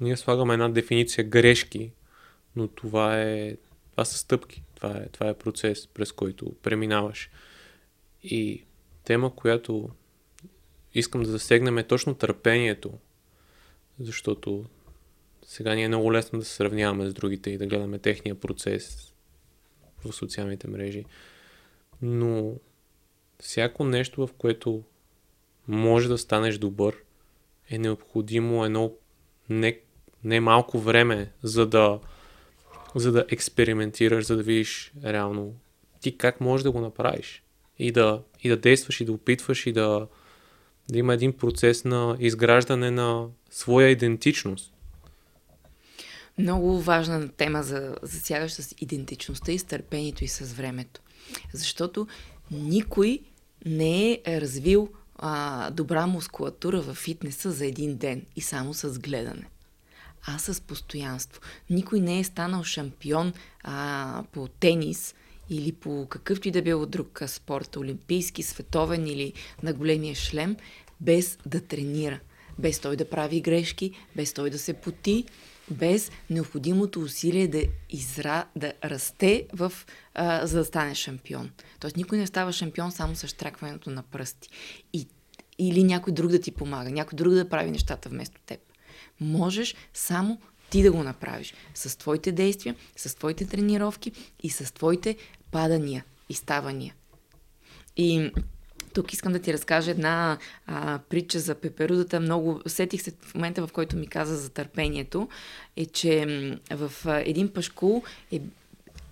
ние слагаме една дефиниция грешки, но това е това са стъпки, това е, това е процес, през който преминаваш. И тема, която искам да засегнем е точно търпението, защото сега ни е много лесно да се сравняваме с другите и да гледаме техния процес в социалните мрежи. Но всяко нещо, в което може да станеш добър, е необходимо едно не, не малко време, за да, за да експериментираш, за да видиш реално ти как можеш да го направиш. И да, и да действаш, и да опитваш, и да, да има един процес на изграждане на своя идентичност. Много важна тема за засягаща с идентичността и с търпението и с времето. Защото никой не е развил а, добра мускулатура в фитнеса за един ден и само с гледане а с постоянство. Никой не е станал шампион а, по тенис или по какъвто и да било друг спорт, олимпийски, световен или на големия шлем, без да тренира, без той да прави грешки, без той да се поти, без необходимото усилие да, изра, да расте, в, а, за да стане шампион. Тоест никой не става шампион само с штракването на пръсти. И, или някой друг да ти помага, някой друг да прави нещата вместо теб. Можеш само ти да го направиш. С твоите действия, с твоите тренировки и с твоите падания и ставания. И тук искам да ти разкажа една а, притча за пеперудата. Много сетих се в момента, в който ми каза за търпението, е, че в един пашкул е,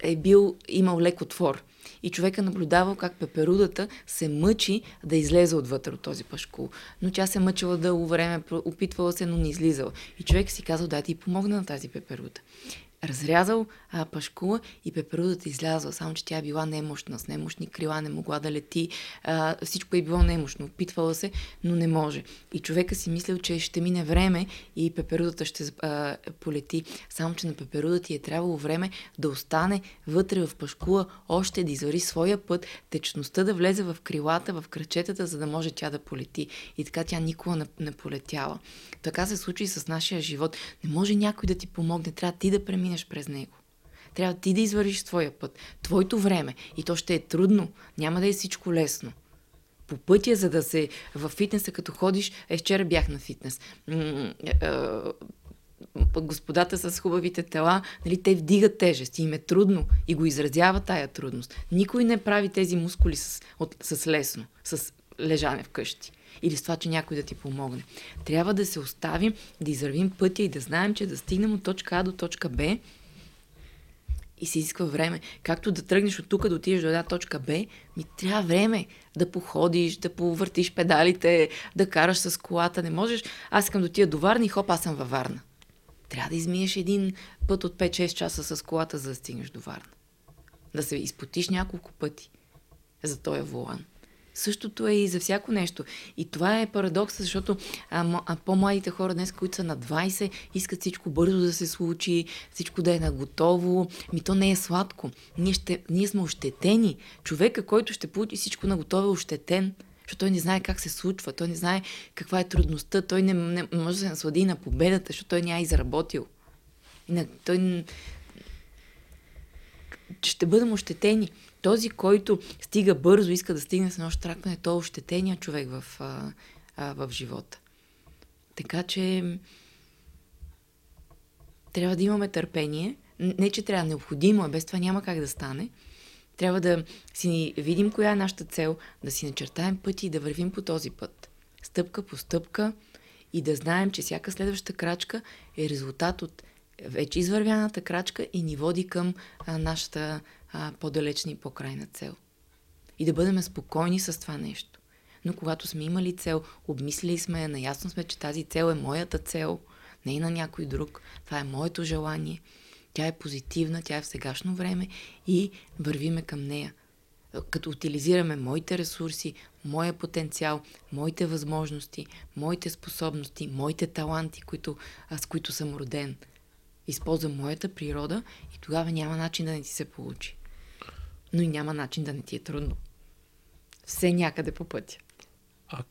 е бил, имал лек отвор. И човека наблюдавал как пеперудата се мъчи да излезе отвътре от този пашкул. Но тя се мъчила дълго време, опитвала се, но не излизала. И човек си казал, да, ти помогна на тази пеперуда. Разрязал а, пашкула и пеперудата излязла, само че тя е била немощна, с немощни крила, не могла да лети, а, всичко е било немощно, опитвала се, но не може. И човека си мислил, че ще мине време и пеперудата ще а, полети, само че на пеперудата ти е трябвало време да остане вътре в пашкула, още да извари своя път, течността да влезе в крилата, в кръчетата, за да може тя да полети. И така тя никога не, не полетяла. Така се случи и с нашия живот. Не може някой да ти помогне, трябва ти да преминеш през него. Трябва ти да извървиш своя път, твоето време. И то ще е трудно, няма да е всичко лесно. По пътя, за да се в фитнеса, като ходиш, е, вчера бях на фитнес. Господата с хубавите тела, нали, те вдигат тежест и им е трудно и го изразява тая трудност. Никой не прави тези мускули с, от, с лесно, с лежане вкъщи или с това, че някой да ти помогне. Трябва да се оставим, да извървим пътя и да знаем, че да стигнем от точка А до точка Б и се изисква време. Както да тръгнеш от тук да отидеш до една точка Б, ми трябва време да походиш, да повъртиш педалите, да караш с колата. Не можеш. Аз искам да отида до Варна и хоп, аз съм във Варна. Трябва да измиеш един път от 5-6 часа с колата, за да стигнеш до Варна. Да се изпотиш няколко пъти за този волан. Същото е и за всяко нещо. И това е парадокс, защото а, а, по-младите хора днес, които са на 20, искат всичко бързо да се случи, всичко да е наготово. Ми то не е сладко. Ние, ще, ние сме ощетени. Човека, който ще получи всичко наготово е ощетен защото той не знае как се случва, той не знае каква е трудността, той не, не може да се наслади на победата, защото той няма изработил. И на, той ще бъдем ощетени. Този, който стига бързо, иска да стигне с едно штракване, той е ощетения човек в, а, а, в живота. Така че трябва да имаме търпение. Не, че трябва необходимо, а без това няма как да стане. Трябва да си видим коя е нашата цел, да си начертаем пъти и да вървим по този път. Стъпка по стъпка и да знаем, че всяка следваща крачка е резултат от вече извървяната крачка и ни води към а, нашата а, по-далечна и по-крайна цел. И да бъдем спокойни с това нещо. Но когато сме имали цел, обмислили сме, наясно сме, че тази цел е моята цел, не е на някой друг. Това е моето желание. Тя е позитивна, тя е в сегашно време и вървиме към нея. Като утилизираме моите ресурси, моя потенциал, моите възможности, моите способности, моите таланти, които, с които съм роден. Използвам моята природа и тогава няма начин да не ти се получи но и няма начин да не ти е трудно. Все някъде по пътя. А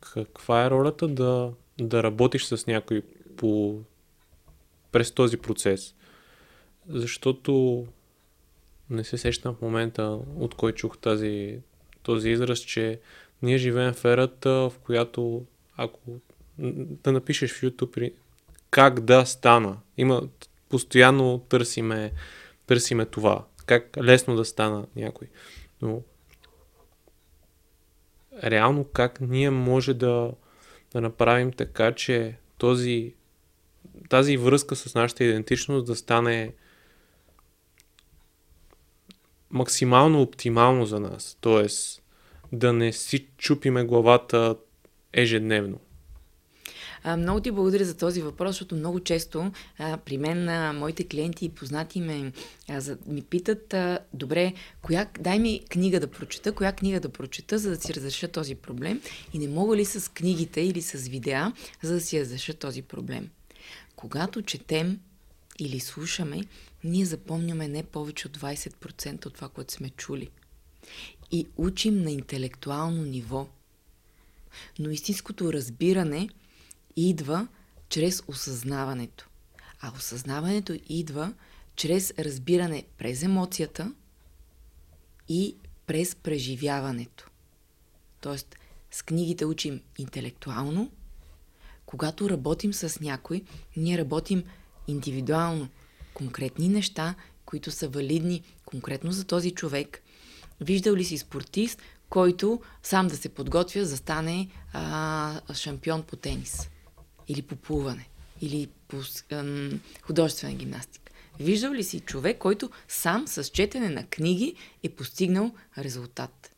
каква е ролята да, да работиш с някой по, през този процес? Защото не се сещам в момента, от кой чух тази, този израз, че ние живеем в ерата, в която ако да напишеш в YouTube как да стана, има постоянно търсиме, търсиме това как лесно да стана някой. Но реално как ние може да, да направим така, че този, тази връзка с нашата идентичност да стане максимално оптимално за нас. Тоест да не си чупиме главата ежедневно. А, много ти благодаря за този въпрос, защото много често а, при мен а, моите клиенти и познати ме, а, за, ми питат, а, добре, коя, дай ми книга да прочета, коя книга да прочета, за да си разреша този проблем и не мога ли с книгите или с видеа, за да си разреша този проблем. Когато четем или слушаме, ние запомняме не повече от 20% от това, което сме чули. И учим на интелектуално ниво. Но истинското разбиране идва чрез осъзнаването. А осъзнаването идва чрез разбиране през емоцията и през преживяването. Тоест, с книгите учим интелектуално, когато работим с някой, ние работим индивидуално. Конкретни неща, които са валидни конкретно за този човек. Виждал ли си спортист, който сам да се подготвя за стане а, шампион по тенис? Или по плуване, или по ъм, художествена гимнастика. Виждал ли си човек, който сам с четене на книги е постигнал резултат?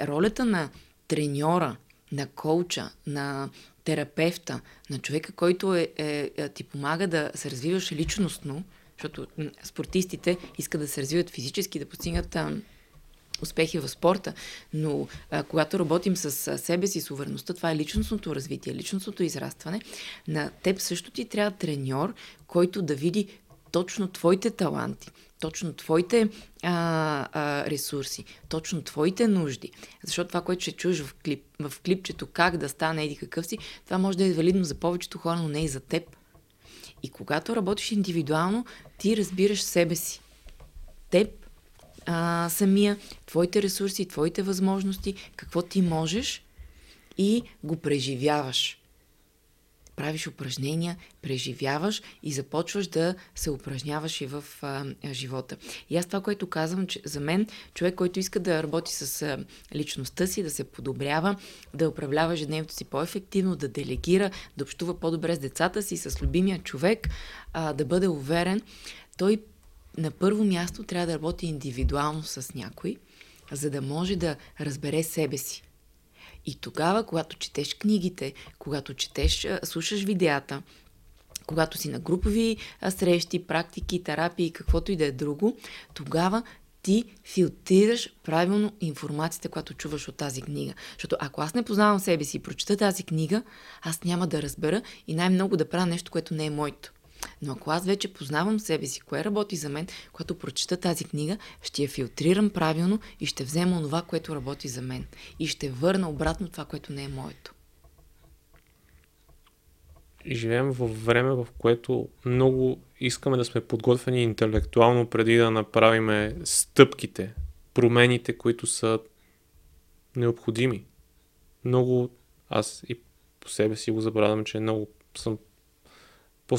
Ролята на треньора на коуча, на терапевта, на човека, който е, е, е, ти помага да се развиваш личностно, защото спортистите искат да се развиват физически, да постигнат а, успехи в спорта, но а, когато работим с а, себе си, с увереността, това е личностното развитие, личностното израстване, на теб също ти трябва треньор, който да види точно твоите таланти, точно твоите а, а, ресурси, точно твоите нужди. Защото това, което ще чуеш в, клип, в клипчето как да стане еди какъв си, това може да е валидно за повечето хора, но не и за теб. И когато работиш индивидуално, ти разбираш себе си. Теб а, самия, твоите ресурси, твоите възможности, какво ти можеш и го преживяваш правиш упражнения, преживяваш и започваш да се упражняваш и в а, живота. И аз това, което казвам, че за мен човек, който иска да работи с а, личността си, да се подобрява, да управлява ежедневието си по-ефективно, да делегира, да общува по-добре с децата си, с любимия човек, а, да бъде уверен, той на първо място трябва да работи индивидуално с някой, за да може да разбере себе си. И тогава, когато четеш книгите, когато четеш, слушаш видеята, когато си на групови срещи, практики, терапии, каквото и да е друго, тогава ти филтрираш правилно информацията, която чуваш от тази книга. Защото ако аз не познавам себе си и прочета тази книга, аз няма да разбера и най-много да правя нещо, което не е моето. Но ако аз вече познавам себе си, кое работи за мен, когато прочета тази книга, ще я филтрирам правилно и ще взема това, което работи за мен. И ще върна обратно това, което не е моето. И живеем в време, в което много искаме да сме подготвени интелектуално преди да направим стъпките, промените, които са необходими. Много, аз и по себе си го забравям, че много съм по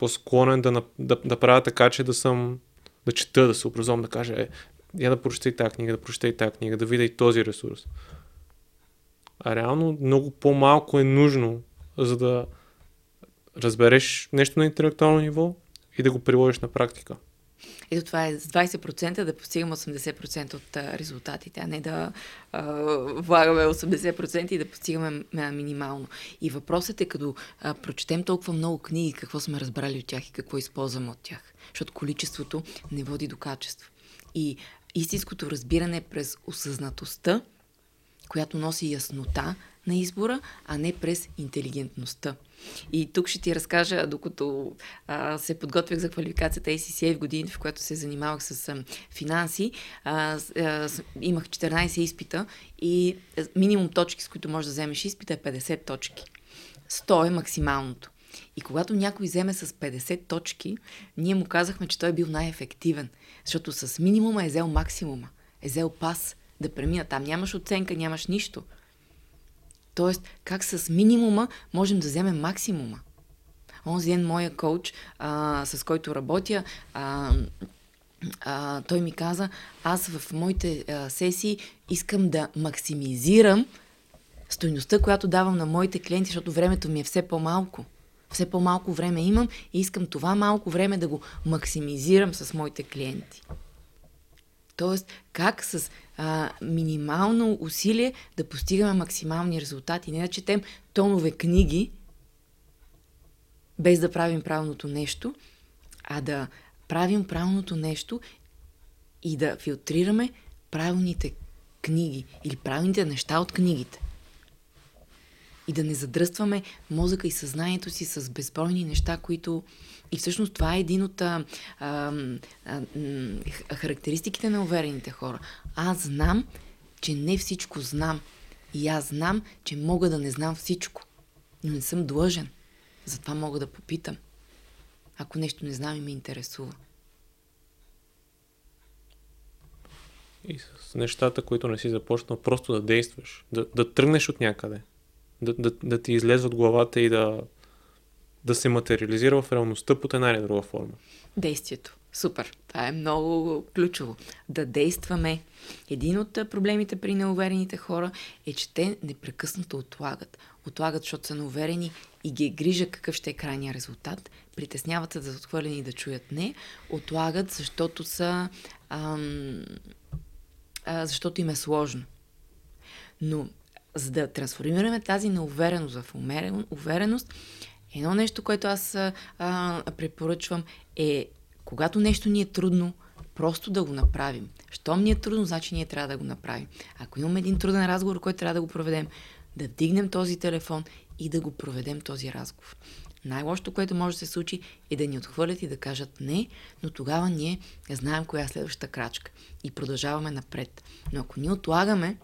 по-склонен да, да, да правя така, че да съм, да чета, да се образувам, да кажа, е, я да прочета и тази книга, да прочета и тази книга, да видя и този ресурс. А реално много по-малко е нужно, за да разбереш нещо на интелектуално ниво и да го приложиш на практика. Ето това е с 20% да постигаме 80% от резултатите, а не да а, влагаме 80% и да постигаме минимално. И въпросът е, като а, прочетем толкова много книги, какво сме разбрали от тях и какво използваме от тях. Защото количеството не води до качество. И истинското разбиране през осъзнатостта, която носи яснота на избора, а не през интелигентността. И тук ще ти разкажа, докато а, се подготвях за квалификацията ACCA в годините, в която се занимавах с а, финанси, а, а, имах 14 изпита и минимум точки, с които можеш да вземеш изпита е 50 точки. 100 е максималното. И когато някой вземе с 50 точки, ние му казахме, че той е бил най-ефективен, защото с минимума е взел максимума, е взел пас да премина. Там нямаш оценка, нямаш нищо. Тоест, как с минимума можем да вземем максимума. Онзи ден моя коуч, а, с който работя, а, а, той ми каза, аз в моите а, сесии искам да максимизирам стойността, която давам на моите клиенти, защото времето ми е все по-малко. Все по-малко време имам и искам това малко време да го максимизирам с моите клиенти. Тоест, как с а, минимално усилие да постигаме максимални резултати. Не да четем тонове книги, без да правим правилното нещо, а да правим правилното нещо и да филтрираме правилните книги или правилните неща от книгите и да не задръстваме мозъка и съзнанието си с безбройни неща, които... И всъщност това е един от а, а, а, характеристиките на уверените хора. Аз знам, че не всичко знам. И аз знам, че мога да не знам всичко. Но не съм длъжен. Затова мога да попитам. Ако нещо не знам и ме интересува. И с нещата, които не си започнал, просто да действаш. Да, да тръгнеш от някъде да, да, да ти излезе от главата и да, да се материализира в реалността под една или друга форма. Действието. Супер. Това е много ключово. Да действаме. Един от проблемите при неуверените хора е, че те непрекъснато отлагат. Отлагат, защото са неуверени и ги е грижа какъв ще е крайния резултат. Притесняват се да са отхвърлени и да чуят не. Отлагат, защото са... Ам, а, защото им е сложно. Но за да трансформираме тази неувереност в увереност, едно нещо, което аз а, препоръчвам е, когато нещо ни е трудно, просто да го направим. Щом ни е трудно, значи ние трябва да го направим. Ако имаме един труден разговор, който трябва да го проведем, да вдигнем този телефон и да го проведем този разговор. Най-лошото, което може да се случи, е да ни отхвърлят и да кажат не, но тогава ние знаем коя е следващата крачка и продължаваме напред. Но ако ние отлагаме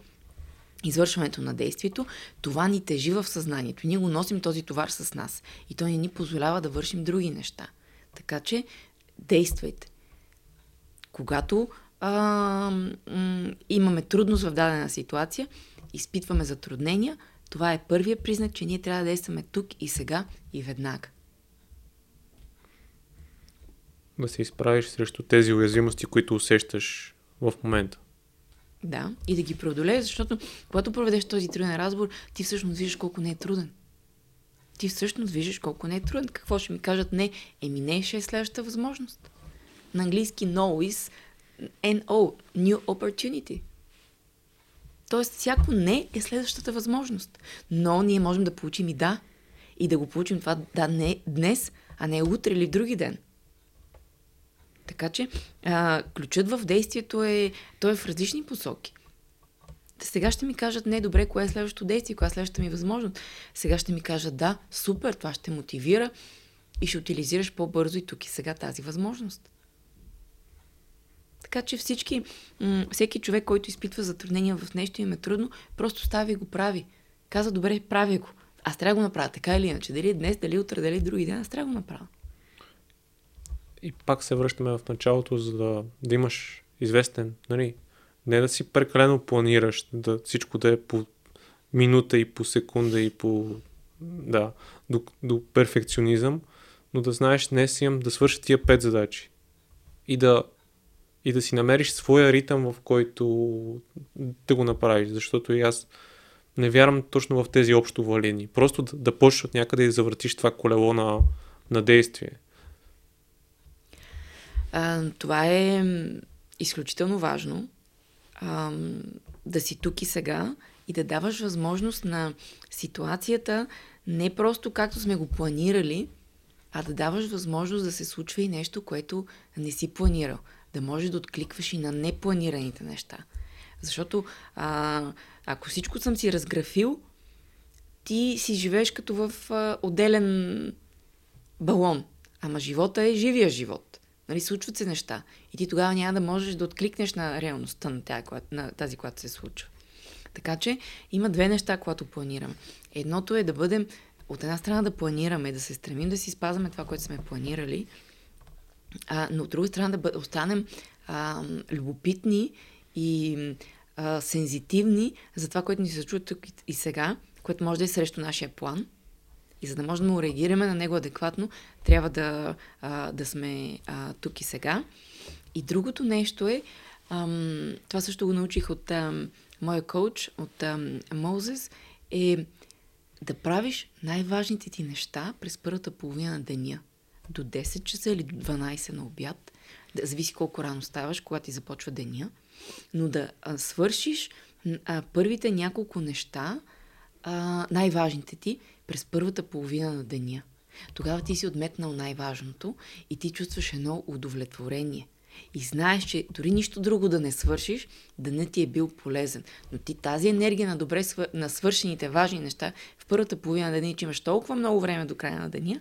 извършването на действието, това ни тежи в съзнанието. Ние го носим този товар с нас и той не ни позволява да вършим други неща. Така че действайте. Когато а, м- имаме трудност в дадена ситуация, изпитваме затруднения, това е първия признак, че ние трябва да действаме тук и сега и веднага. Да се изправиш срещу тези уязвимости, които усещаш в момента. Да, и да ги преодолееш, защото когато проведеш този труден разговор, ти всъщност виждаш колко не е труден. Ти всъщност виждаш колко не е труден. Какво ще ми кажат? Не, еми не ще е следващата възможност. На английски no is NO, new opportunity. Тоест, всяко не е следващата възможност. Но ние можем да получим и да. И да го получим това да не днес, а не утре или други ден. Така че а, ключът в действието е, той е в различни посоки. Сега ще ми кажат, не, добре, кое е следващото действие, коя е следващата ми възможност. Сега ще ми кажат, да, супер, това ще мотивира и ще утилизираш по-бързо и тук и сега тази възможност. Така че всички, всеки човек, който изпитва затруднения в нещо им е трудно, просто става и го прави. Каза, добре, прави го. Аз трябва да го направя, така или иначе. Дали е днес, дали е утре, дали е други ден, аз трябва да го направя. И пак се връщаме в началото, за да, да имаш известен, нали, не да си прекалено планираш, да всичко да е по минута и по секунда и по, да, до, до перфекционизъм, но да знаеш, днес имам да свърша тия пет задачи. И да и да си намериш своя ритъм, в който да го направиш. Защото и аз не вярвам точно в тези общо валени. Просто да, да почнеш от някъде и завъртиш това колело на, на действие. А, това е изключително важно. А, да си тук и сега и да даваш възможност на ситуацията не просто както сме го планирали, а да даваш възможност да се случва и нещо, което не си планирал да можеш да откликваш и на непланираните неща. Защото а, ако всичко съм си разграфил, ти си живееш като в а, отделен балон. Ама живота е живия живот. Нали, случват се неща. И ти тогава няма да можеш да откликнеш на реалността на, тя, на тази, която се случва. Така че има две неща, когато планираме. Едното е да бъдем, от една страна да планираме, да се стремим да си спазваме това, което сме планирали, а, но от друга страна да останем а, любопитни и а, сензитивни за това, което ни се случва тук и сега, което може да е срещу нашия план. И за да можем да реагираме на него адекватно, трябва да, а, да сме а, тук и сега. И другото нещо е, ам, това също го научих от ам, моя коуч, от ам, Мозес, е да правиш най-важните ти неща през първата половина на деня. До 10 часа или до 12 на обяд, да зависи колко рано ставаш, когато ти започва деня, но да а, свършиш а, първите няколко неща, а, най-важните ти, през първата половина на деня. Тогава ти си отметнал най-важното и ти чувстваш едно удовлетворение. И знаеш, че дори нищо друго да не свършиш, да не ти е бил полезен. Но ти тази енергия на добре на свършените важни неща в първата половина на деня, че имаш толкова много време до края на деня,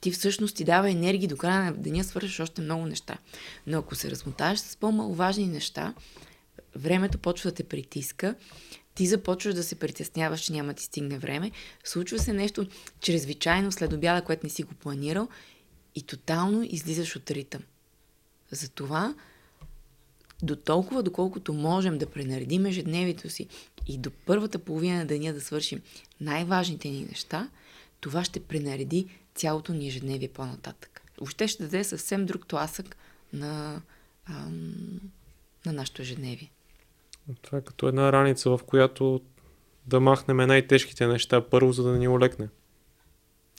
ти всъщност ти дава енергия до края на деня свършиш още много неща. Но ако се размотаваш с по-маловажни неща, времето почва да те притиска, ти започваш да се притесняваш, че няма ти стигне време, случва се нещо чрезвичайно след обяда, което не си го планирал и тотално излизаш от ритъм. Затова до толкова, доколкото можем да пренаредим ежедневието си и до първата половина на деня да свършим най-важните ни неща, това ще пренареди цялото ни ежедневие по-нататък. Въобще ще даде съвсем друг тласък на, ам, на нашето ежедневие. Това е като една раница, в която да махнем най-тежките неща първо, за да ни олекне.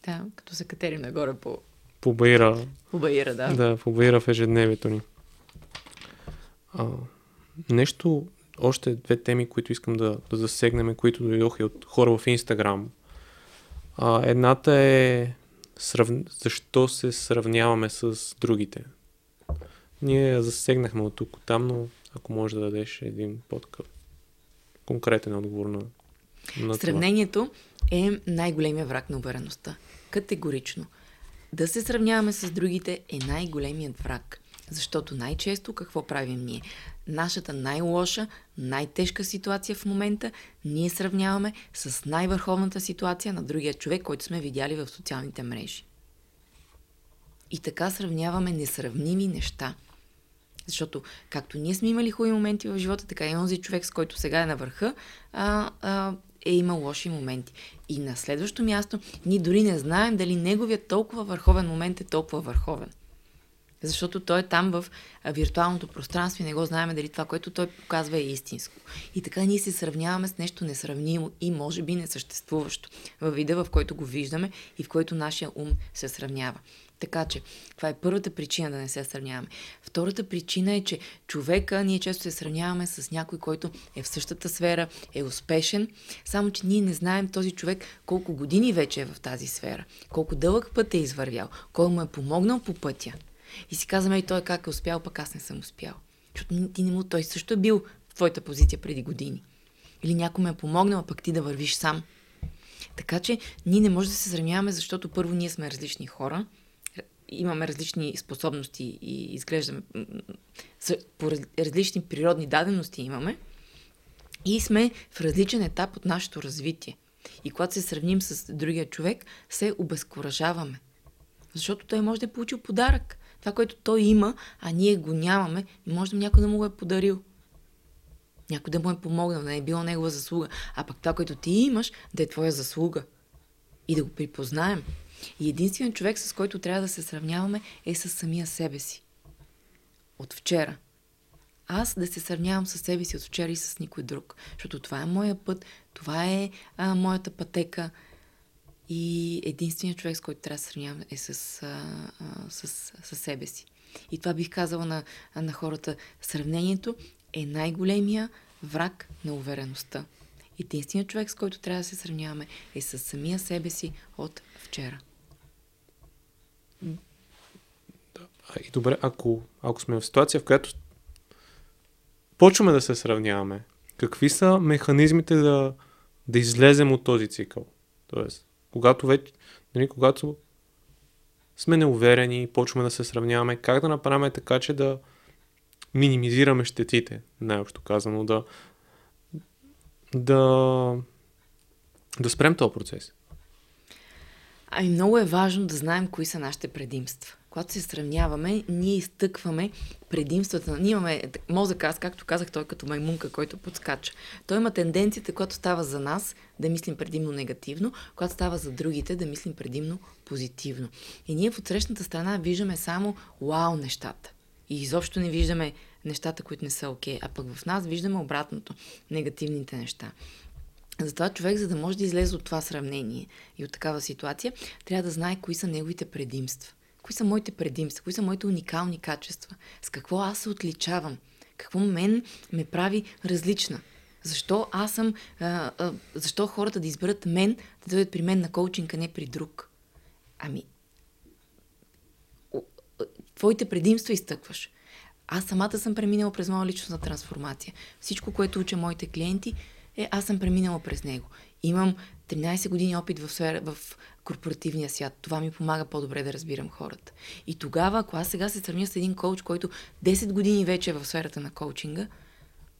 Да, като се катерим нагоре по... По баира. По баира, да. Да, по баира в ежедневието ни. А, нещо, още две теми, които искам да, да засегнем, които дойдоха и от хора в Инстаграм. А, едната е срав... защо се сравняваме с другите. Ние засегнахме от тук, от там, но ако може да дадеш един подкъп конкретен отговор на, на Сравнението това. е най-големия враг на увереността. Категорично. Да се сравняваме с другите е най-големият враг. Защото най-често какво правим ние? Нашата най-лоша, най-тежка ситуация в момента ние сравняваме с най-върховната ситуация на другия човек, който сме видяли в социалните мрежи. И така сравняваме несравними неща. Защото както ние сме имали хубави моменти в живота, така и онзи човек, с който сега е на върха, а, а, е имал лоши моменти. И на следващо място, ние дори не знаем дали неговият толкова върховен момент е толкова върховен. Защото той е там в виртуалното пространство и не го знаем дали това, което той показва е истинско. И така ние се сравняваме с нещо несравнимо и може би несъществуващо във вида, в който го виждаме и в който нашия ум се сравнява. Така че, това е първата причина да не се сравняваме. Втората причина е, че човека, ние често се сравняваме с някой, който е в същата сфера, е успешен, само че ние не знаем този човек колко години вече е в тази сфера, колко дълъг път е извървял, кой му е помогнал по пътя. И си казваме, и той как е успял, пък аз не съм успял. Защото ти не му, той също е бил в твоята позиция преди години. Или някой ме е помогнал, пък ти да вървиш сам. Така че ние не можем да се сравняваме, защото първо ние сме различни хора, имаме различни способности и изглеждаме по различни природни дадености имаме и сме в различен етап от нашето развитие. И когато се сравним с другия човек, се обезкуражаваме. Защото той може да е получил подарък. Това, което той има, а ние го нямаме, може да някой да му го е подарил. Някой да му е помогнал, да не е било негова заслуга. А пък това, което ти имаш, да е твоя заслуга. И да го припознаем. И единственият човек, с който трябва да се сравняваме, е с самия себе си. От вчера. Аз да се сравнявам с себе си от вчера и с никой друг. Защото това е моя път, това е а, моята пътека. И единственият човек, с който трябва да се сравнявам, е с, а, а, с, с себе си. И това бих казала на, на хората. Сравнението е най-големия враг на увереността. Единственият човек, с който трябва да се сравняваме, е с самия себе си от вчера. И добре, ако, ако сме в ситуация, в която почваме да се сравняваме, какви са механизмите да, да излезем от този цикъл? Тоест, когато вече, нали, когато сме неуверени, почваме да се сравняваме, как да направим така, че да минимизираме щетите, най-общо казано, да, да, да спрем този процес? Ами много е важно да знаем кои са нашите предимства когато се сравняваме, ние изтъкваме предимствата. Ние имаме мозък, аз както казах, той е като маймунка, който подскача. Той има тенденцията, когато става за нас, да мислим предимно негативно, когато става за другите, да мислим предимно позитивно. И ние в отсрещната страна виждаме само вау нещата. И изобщо не виждаме нещата, които не са окей. Okay. А пък в нас виждаме обратното, негативните неща. Затова човек, за да може да излезе от това сравнение и от такава ситуация, трябва да знае кои са неговите предимства. Кои са моите предимства? Кои са моите уникални качества? С какво аз се отличавам? Какво мен ме прави различна? Защо аз съм, а, а, защо хората да изберат мен, да дойдат при мен на коучинг, а не при друг? Ами, твоите предимства изтъкваш. Аз самата съм преминала през моя личностна трансформация. Всичко, което уча моите клиенти, е аз съм преминала през него. Имам 13 години опит в, сфера, в корпоративния свят. Това ми помага по-добре да разбирам хората. И тогава, ако аз сега се сравня с един коуч, който 10 години вече е в сферата на коучинга,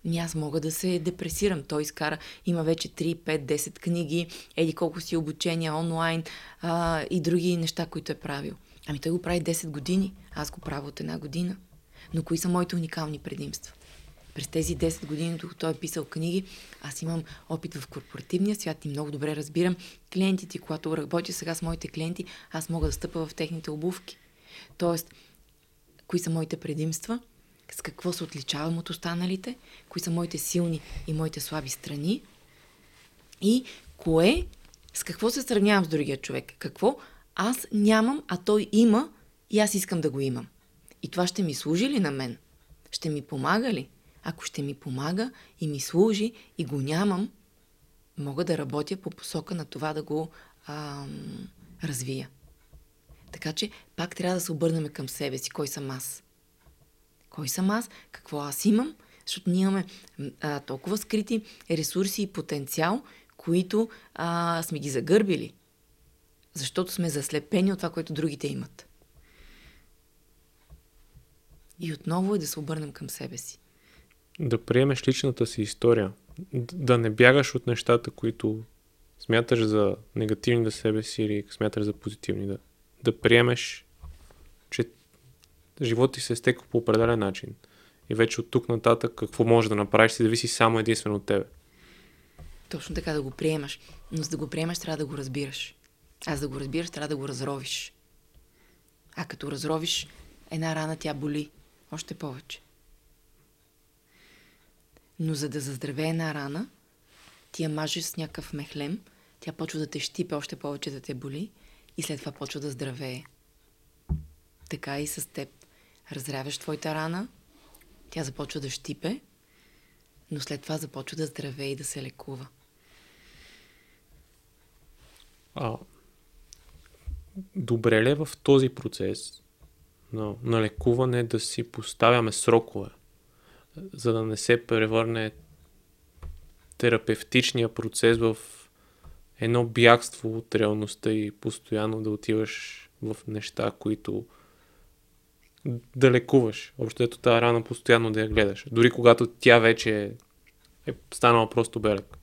ми аз мога да се депресирам. Той изкара, има вече 3, 5, 10 книги, еди колко си обучения онлайн а, и други неща, които е правил. Ами той го прави 10 години, аз го правя от една година. Но кои са моите уникални предимства? През тези 10 години, докато той е писал книги, аз имам опит в корпоративния свят и много добре разбирам клиентите. Когато работя сега с моите клиенти, аз мога да стъпа в техните обувки. Тоест, кои са моите предимства, с какво се отличавам от останалите, кои са моите силни и моите слаби страни и кое, с какво се сравнявам с другия човек. Какво аз нямам, а той има и аз искам да го имам. И това ще ми служи ли на мен? Ще ми помага ли? Ако ще ми помага и ми служи и го нямам, мога да работя по посока на това да го ам, развия. Така че пак трябва да се обърнем към себе си. Кой съм аз? Кой съм аз? Какво аз имам? Защото ние имаме а, толкова скрити ресурси и потенциал, които а, сме ги загърбили. Защото сме заслепени от това, което другите имат. И отново е да се обърнем към себе си. Да приемеш личната си история. Да не бягаш от нещата, които смяташ за негативни за себе си или смяташ за позитивни. Да, да приемеш, че живота ти се стекал по определен начин. И вече от тук нататък какво можеш да направиш си зависи само единствено от тебе. Точно така да го приемаш. Но за да го приемаш, трябва да го разбираш. А за да го разбираш, трябва да го разровиш. А като разровиш една рана, тя боли. Още повече. Но за да заздравее една рана, ти я мажеш с някакъв мехлем, тя почва да те щипе още повече да те боли и след това почва да здравее. Така и с теб. Разряваш твоята рана, тя започва да щипе, но след това започва да здравее и да се лекува. А, добре ли е в този процес на, на лекуване да си поставяме срокове, за да не се превърне терапевтичния процес в едно бягство от реалността и постоянно да отиваш в неща, които да лекуваш. Общо ето тази рана постоянно да я гледаш. Дори когато тя вече е станала просто белек.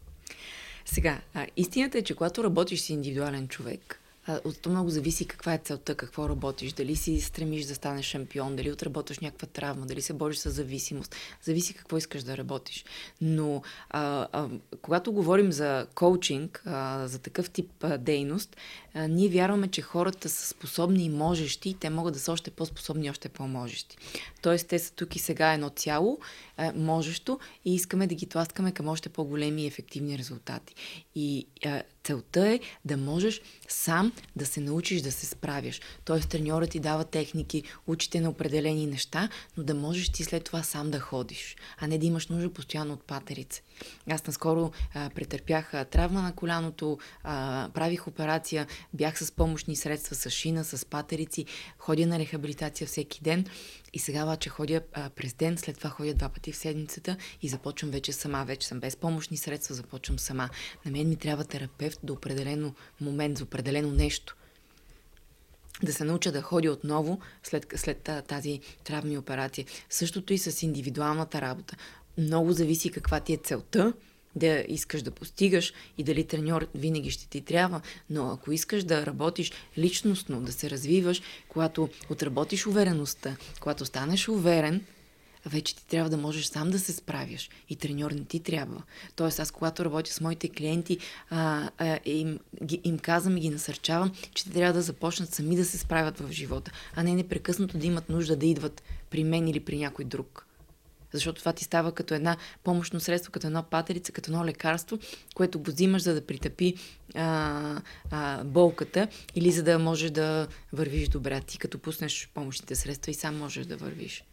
Сега, а, истината е, че когато работиш с индивидуален човек, от това много зависи каква е целта, какво работиш, дали си стремиш да станеш шампион, дали отработваш някаква травма, дали се бориш с зависимост. Зависи какво искаш да работиш. Но а, а, когато говорим за коучинг, а, за такъв тип а, дейност, а, ние вярваме, че хората са способни и можещи, те могат да са още по-способни, още по-можещи. Тоест, те са тук и сега едно цяло, а, можещо и искаме да ги тласкаме към още по-големи и ефективни резултати. И а, целта е да можеш сам да се научиш да се справяш. Тоест, треньорът ти дава техники, учите на определени неща, но да можеш ти след това сам да ходиш, а не да имаш нужда постоянно от патерица. Аз наскоро а, претърпях а, травма на коляното, а, правих операция, бях с помощни средства, с шина, с патерици, ходя на рехабилитация всеки ден и сега обаче ходя а, през ден, след това ходя два пъти в седмицата и започвам вече сама. Вече съм без помощни средства, започвам сама. На мен ми трябва терапевт до определено момент, за определено нещо да се науча да ходя отново след, след тази травми операция. Същото и с индивидуалната работа. Много зависи каква ти е целта, да искаш да постигаш и дали треньор винаги ще ти трябва, но ако искаш да работиш личностно, да се развиваш, когато отработиш увереността, когато станеш уверен, вече ти трябва да можеш сам да се справяш и треньор не ти трябва. Тоест аз когато работя с моите клиенти, а, а, им, ги, им казвам и ги насърчавам, че те трябва да започнат сами да се справят в живота, а не непрекъснато да имат нужда да идват при мен или при някой друг. Защото това ти става като една помощно средство, като една патерица, като едно лекарство, което го взимаш за да притъпи а, а, болката или за да можеш да вървиш добре. Ти като пуснеш помощните средства и сам можеш да вървиш.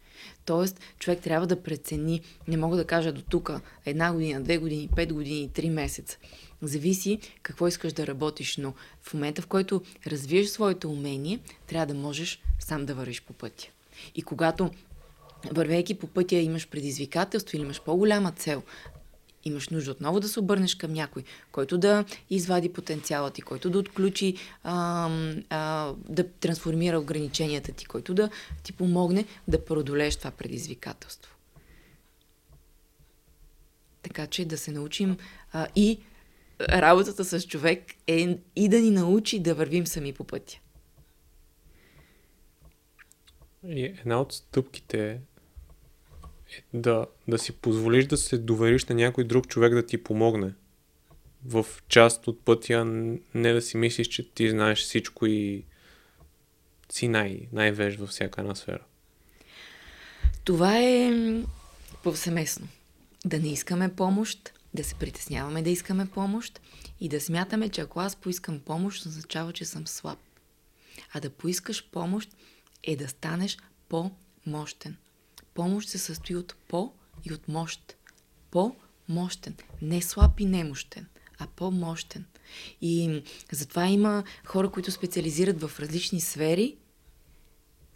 Тоест, човек трябва да прецени, не мога да кажа до тук, една година, две години, пет години, три месеца. Зависи какво искаш да работиш, но в момента, в който развиеш своето умение, трябва да можеш сам да вървиш по пътя. И когато вървейки по пътя имаш предизвикателство или имаш по-голяма цел, имаш нужда отново да се обърнеш към някой, който да извади потенциала ти, който да отключи, а, а, да трансформира ограниченията ти, който да ти помогне да преодолееш това предизвикателство. Така че да се научим а, и работата с човек е и да ни научи да вървим сами по пътя. И една от стъпките да, да си позволиш да се довериш на някой друг човек да ти помогне в част от пътя, не да си мислиш, че ти знаеш всичко и си най- най-веж във всяка една сфера. Това е повсеместно. Да не искаме помощ, да се притесняваме да искаме помощ и да смятаме, че ако аз поискам помощ, означава, че съм слаб. А да поискаш помощ е да станеш по-мощен помощ се състои от по и от мощ. По-мощен. Не слаб и немощен, а по-мощен. И затова има хора, които специализират в различни сфери,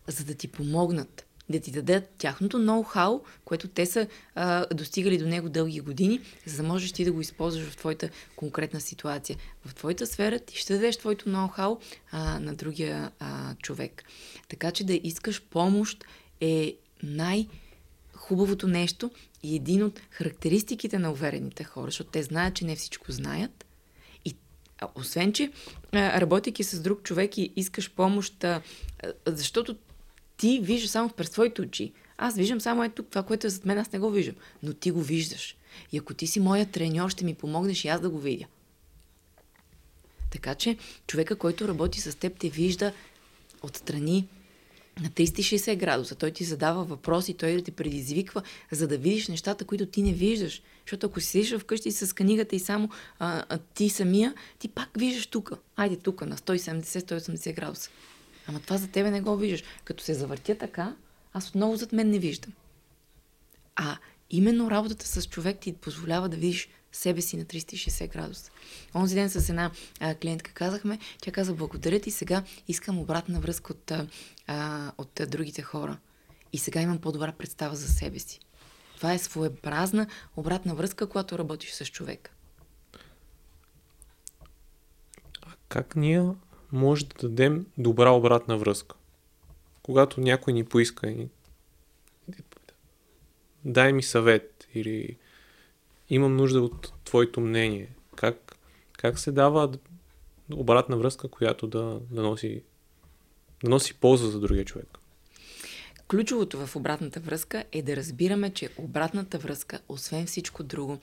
за да ти помогнат да ти дадат тяхното ноу-хау, което те са а, достигали до него дълги години, за да можеш ти да го използваш в твоята конкретна ситуация. В твоята сфера ти ще дадеш твоето ноу-хау а, на другия а, човек. Така че да искаш помощ е най- хубавото нещо и един от характеристиките на уверените хора, защото те знаят, че не всичко знаят. И освен, че работейки с друг човек и искаш помощ, защото ти виждаш само през твоите очи. Аз виждам само ето това, което е зад мен, аз не го виждам. Но ти го виждаш. И ако ти си моя треньор, ще ми помогнеш и аз да го видя. Така че човека, който работи с теб, те вижда отстрани на 360 градуса. Той ти задава въпроси, той да те предизвиква, за да видиш нещата, които ти не виждаш. Защото ако седиш вкъщи с книгата и само а, а, ти самия, ти пак виждаш тук. Айде тук, на 170-180 градуса. Ама това за тебе не го виждаш. Като се завъртя така, аз отново зад мен не виждам. А именно работата с човек ти позволява да видиш себе си на 360 градуса. Онзи ден с една а, клиентка казахме, тя каза благодаря ти, сега искам обратна връзка от, а, от а, другите хора. И сега имам по-добра представа за себе си. Това е своеобразна обратна връзка, когато работиш с човека. А как ние може да дадем добра обратна връзка. Когато някой ни поиска и дай ми съвет или имам нужда от твоето мнение. Как, как се дава обратна връзка, която да, да, носи, да носи полза за другия човек? Ключовото в обратната връзка е да разбираме, че обратната връзка, освен всичко друго,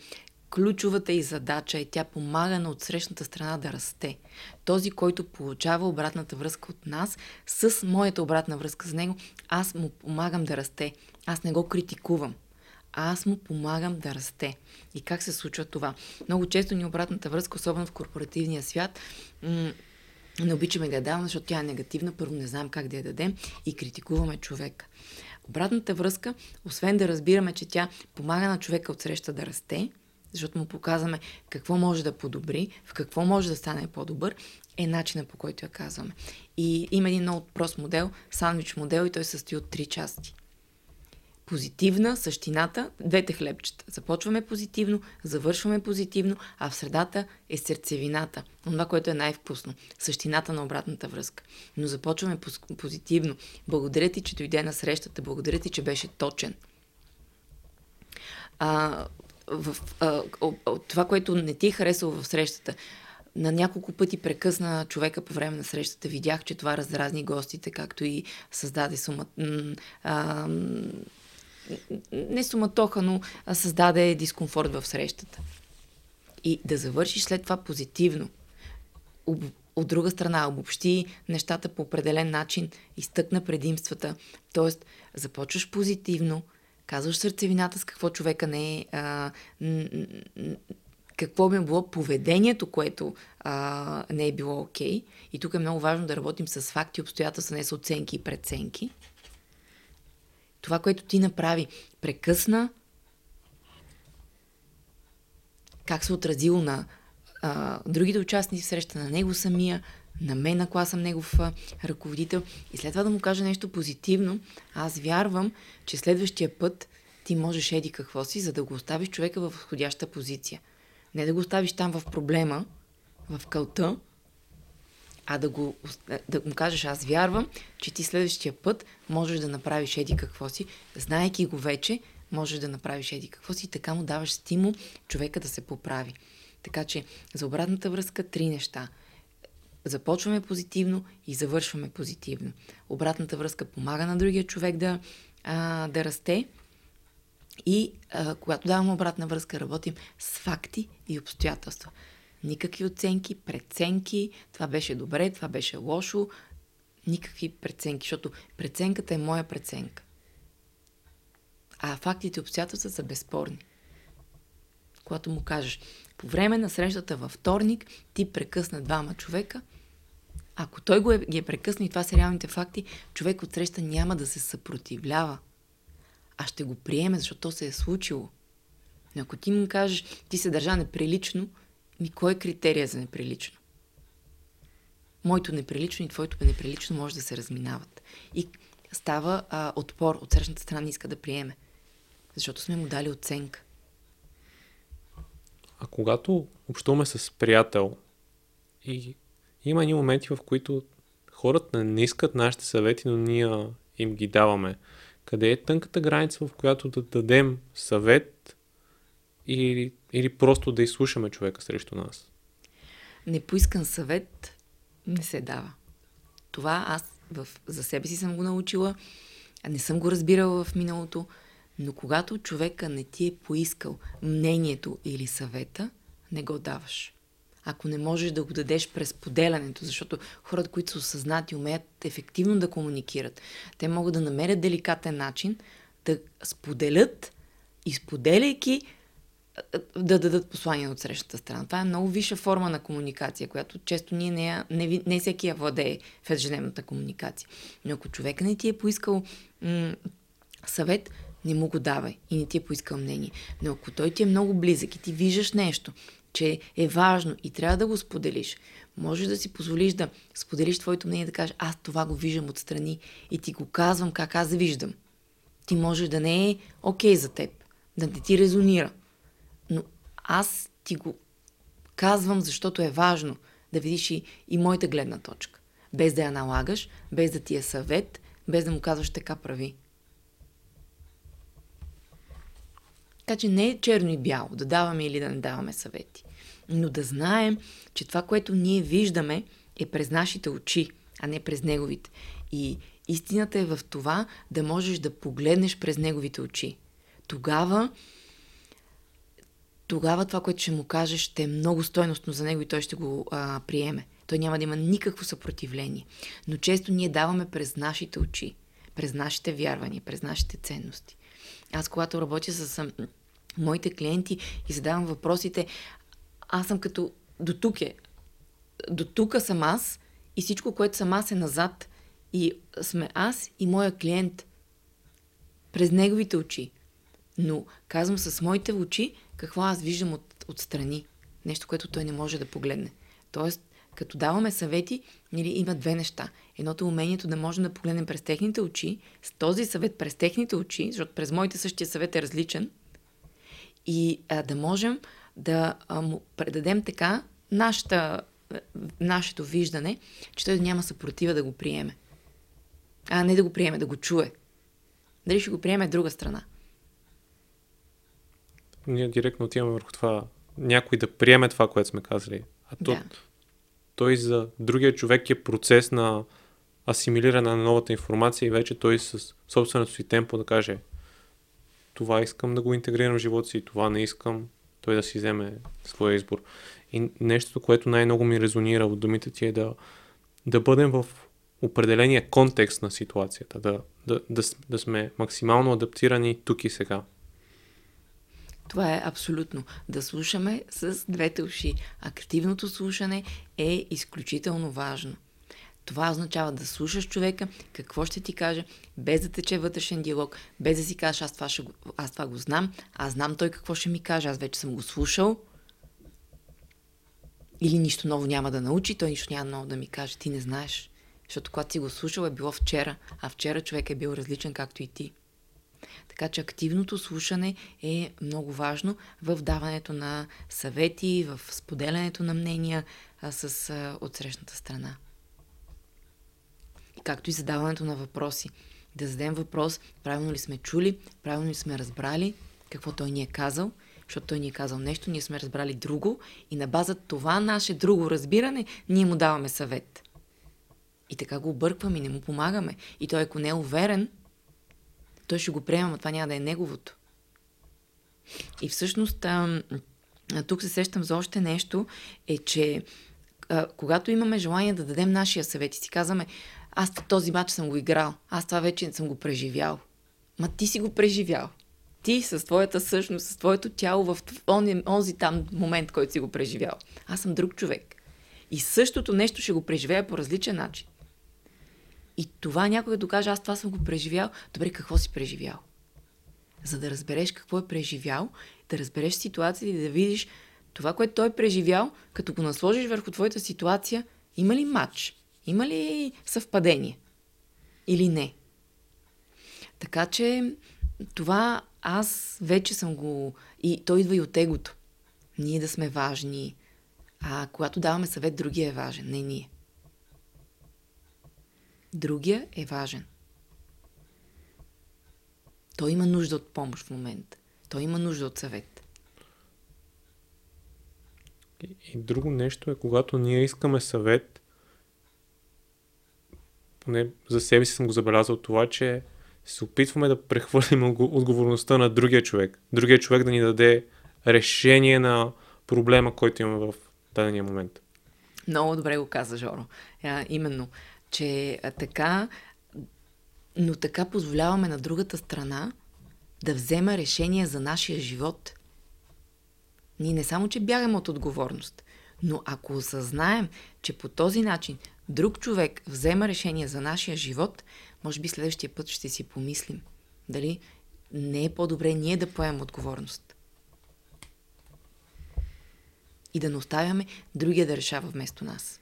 ключовата и задача е тя помага на отсрещната страна да расте. Този, който получава обратната връзка от нас, с моята обратна връзка с него, аз му помагам да расте. Аз не го критикувам. Аз му помагам да расте. И как се случва това? Много често ни обратната връзка, особено в корпоративния свят, м- не обичаме да я даваме, защото тя е негативна. Първо не знаем как да я дадем и критикуваме човека. Обратната връзка, освен да разбираме, че тя помага на човека от среща да расте, защото му показваме какво може да подобри, в какво може да стане по-добър, е начина по който я казваме. И има един много прост модел, сандвич модел и той състои от три части. Позитивна, същината, двете хлебчета. Започваме позитивно, завършваме позитивно, а в средата е сърцевината, това, което е най-вкусно, същината на обратната връзка. Но започваме позитивно. Благодаря ти, че дойде на срещата, благодаря ти, че беше точен. А, в, а, това, което не ти е харесало в срещата, на няколко пъти прекъсна човека по време на срещата. Видях, че това раздразни гостите, както и създаде сума... А, не суматоха, но създаде дискомфорт в срещата. И да завършиш след това позитивно. От друга страна, обобщи нещата по определен начин, изтъкна предимствата. Тоест, започваш позитивно, казваш сърцевината с какво човека не е, а, какво ми е било поведението, което а, не е било окей. Okay. И тук е много важно да работим с факти, обстоятелства, не с оценки и преценки. Това, което ти направи, прекъсна. Как се отразило на а, другите участници в среща, на него самия, на мен, ако аз съм негов ръководител. И след това да му кажа нещо позитивно, аз вярвам, че следващия път ти можеш еди какво си, за да го оставиш човека в входяща позиция. Не да го оставиш там в проблема, в кълта, а да, го, да му кажеш, аз вярвам, че ти следващия път можеш да направиш еди какво си, знаеки го вече, можеш да направиш еди какво си така му даваш стимул човека да се поправи. Така че за обратната връзка три неща – започваме позитивно и завършваме позитивно. Обратната връзка помага на другия човек да, а, да расте. И а, когато даваме обратна връзка, работим с факти и обстоятелства. Никакви оценки, преценки, това беше добре, това беше лошо, никакви преценки, защото преценката е моя преценка. А фактите и обстоятелства са безспорни. Когато му кажеш, по време на срещата във вторник ти прекъсна двама човека – ако той го е, ги е прекъснал и това са реалните факти, човек от среща няма да се съпротивлява. а ще го приеме, защото то се е случило. Но ако ти му кажеш, ти се държа неприлично, ми кой е критерия за неприлично? Моето неприлично и твоето неприлично може да се разминават. И става а, отпор от срещната страна не иска да приеме. Защото сме му дали оценка. А когато общуваме с приятел и има едни моменти, в които хората не искат нашите съвети, но ние им ги даваме. Къде е тънката граница, в която да дадем съвет или, или просто да изслушаме човека срещу нас? Непоискан съвет не се дава. Това аз в, за себе си съм го научила, не съм го разбирала в миналото, но когато човека не ти е поискал мнението или съвета, не го даваш. Ако не можеш да го дадеш през поделянето, защото хората, които са осъзнати, умеят ефективно да комуникират, те могат да намерят деликатен начин да споделят и споделяйки да дадат послание от срещата страна. Това е много висша форма на комуникация, която често ние не, не, не всеки я владее в ежедневната комуникация. Но ако човека не ти е поискал м- съвет, не му го давай и не ти е поискал мнение. Но ако той ти е много близък и ти виждаш нещо, че е важно и трябва да го споделиш, можеш да си позволиш да споделиш твоето мнение, да кажеш, аз това го виждам отстрани и ти го казвам как аз виждам. Ти може да не е окей okay за теб, да не ти резонира. Аз ти го казвам, защото е важно да видиш и, и моята гледна точка. Без да я налагаш, без да ти е съвет, без да му казваш така прави. Така че не е черно и бяло да даваме или да не даваме съвети. Но да знаем, че това, което ние виждаме, е през нашите очи, а не през неговите. И истината е в това да можеш да погледнеш през неговите очи. Тогава тогава това, което ще му кажеш, ще е много стойностно за него и той ще го а, приеме. Той няма да има никакво съпротивление. Но често ние даваме през нашите очи, през нашите вярвания, през нашите ценности. Аз, когато работя с моите клиенти и задавам въпросите, аз съм като до тук е. До тук съм аз и всичко, което съм аз е назад. И сме аз и моя клиент през неговите очи. Но казвам с моите очи какво аз виждам от, отстрани. Нещо, което той не може да погледне. Тоест, като даваме съвети, нали, има две неща. Едното е умението да можем да погледнем през техните очи, с този съвет през техните очи, защото през моите същия съвет е различен, и а, да можем да а, му предадем така нашата, нашето виждане, че той няма съпротива да го приеме. А не да го приеме, да го чуе. Дали ще го приеме друга страна. Ние директно отиваме върху това някой да приеме това, което сме казали. А то, да. той за другия човек е процес на асимилиране на новата информация и вече той с собственото си темпо да каже това искам да го интегрирам в живота си, това не искам, той да си вземе своя избор. И нещото, което най-много ми резонира от думите ти е да, да бъдем в определения контекст на ситуацията, да, да, да, да сме максимално адаптирани тук и сега. Това е абсолютно. Да слушаме с двете уши. Активното слушане е изключително важно. Това означава да слушаш човека, какво ще ти каже, без да тече вътрешен диалог, без да си кажеш, аз това, ще, аз това го знам, аз знам той какво ще ми каже, аз вече съм го слушал. Или нищо ново няма да научи, той нищо няма ново да ми каже, ти не знаеш. Защото когато си го слушал е било вчера, а вчера човек е бил различен както и ти. Така че активното слушане е много важно в даването на съвети, в споделянето на мнения а, с а, отсрещната страна. И както и задаването на въпроси. Да зададем въпрос, правилно ли сме чули, правилно ли сме разбрали какво той ни е казал, защото той ни е казал нещо, ние сме разбрали друго и на база това наше друго разбиране ние му даваме съвет. И така го объркваме и не му помагаме. И той, ако не е уверен, той ще го приема, но това няма да е неговото. И всъщност а, тук се сещам за още нещо, е, че а, когато имаме желание да дадем нашия съвет и си казваме, аз този матч съм го играл, аз това вече съм го преживял. Ма ти си го преживял. Ти с твоята същност, с твоето тяло в он, онзи там момент, който си го преживял. Аз съм друг човек. И същото нещо ще го преживея по различен начин. И това някой да каже, аз това съм го преживял. Добре, какво си преживял? за да разбереш какво е преживял, да разбереш ситуацията и да видиш това, което той е преживял, като го насложиш върху твоята ситуация, има ли матч? Има ли съвпадение? Или не? Така че това аз вече съм го... И той идва и от егото. Ние да сме важни. А когато даваме съвет, другия е важен, не ние. Другия е важен. Той има нужда от помощ в момента. Той има нужда от съвет. И друго нещо е, когато ние искаме съвет, поне за себе си съм го забелязал това, че се опитваме да прехвърлим отговорността на другия човек. Другия човек да ни даде решение на проблема, който имаме в дадения момент. Много добре го каза, Жоро. А, именно, че така, но така позволяваме на другата страна да взема решение за нашия живот. Ние не само, че бягаме от отговорност, но ако осъзнаем, че по този начин друг човек взема решение за нашия живот, може би следващия път ще си помислим дали не е по-добре ние да поемем отговорност. И да не оставяме другия да решава вместо нас.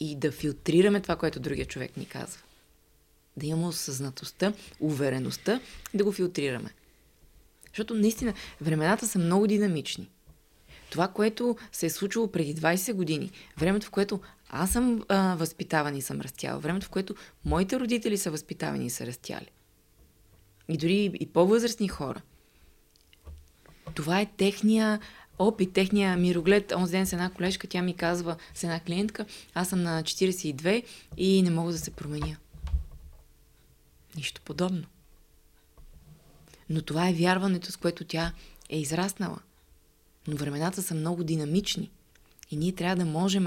И да филтрираме това, което другия човек ни казва. Да имаме осъзнатостта, увереността да го филтрираме. Защото наистина времената са много динамични. Това, което се е случило преди 20 години, времето, в което аз съм а, възпитаван и съм растяла, времето, в което моите родители са възпитавани и са растяли. И дори и по-възрастни хора. Това е техния опит, техния мироглед. Онзи ден с една колежка, тя ми казва, с една клиентка, аз съм на 42 и не мога да се променя. Нищо подобно. Но това е вярването, с което тя е израснала. Но времената са много динамични. И ние трябва да можем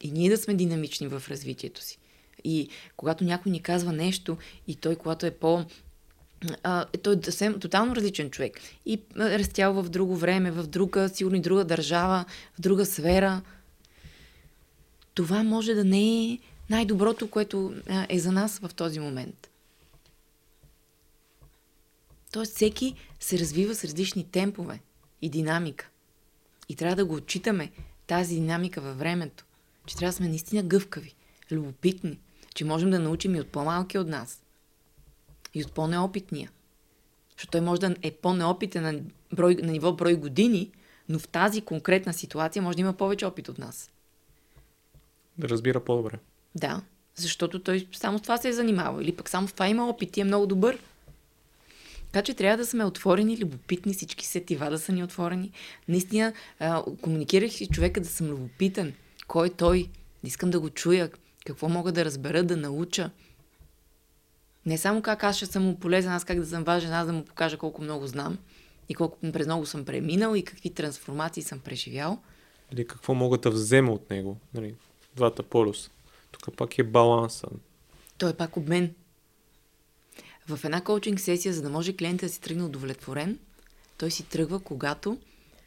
и ние да сме динамични в развитието си. И когато някой ни казва нещо и той, когато е по а, той е съвсем тотално различен човек. И е растял в друго време, в друга, сигурно и друга държава, в друга сфера. Това може да не е най-доброто, което е за нас в този момент. Тоест всеки се развива с различни темпове и динамика. И трябва да го отчитаме тази динамика във времето. Че трябва да сме наистина гъвкави, любопитни, че можем да научим и от по-малки от нас. И от по-неопитния. Защото той може да е по-неопитен на, брой, на ниво брой години, но в тази конкретна ситуация може да има повече опит от нас. Да разбира по-добре. Да, защото той само с това се е занимавал. Или пък само в това има опит и е много добър. Така че трябва да сме отворени, любопитни, всички сетива да са ни отворени. Наистина, а, комуникирах и човека да съм любопитен. Кой е той? Не искам да го чуя. Какво мога да разбера, да науча. Не само как аз ще съм му полезен, аз как да съм важен, аз да му покажа колко много знам и колко през много съм преминал и какви трансформации съм преживял. Или какво мога да взема от него. Нали, двата полюса. Тук пак е баланса. Той е пак обмен. В една коучинг сесия, за да може клиентът да си тръгне удовлетворен, той си тръгва, когато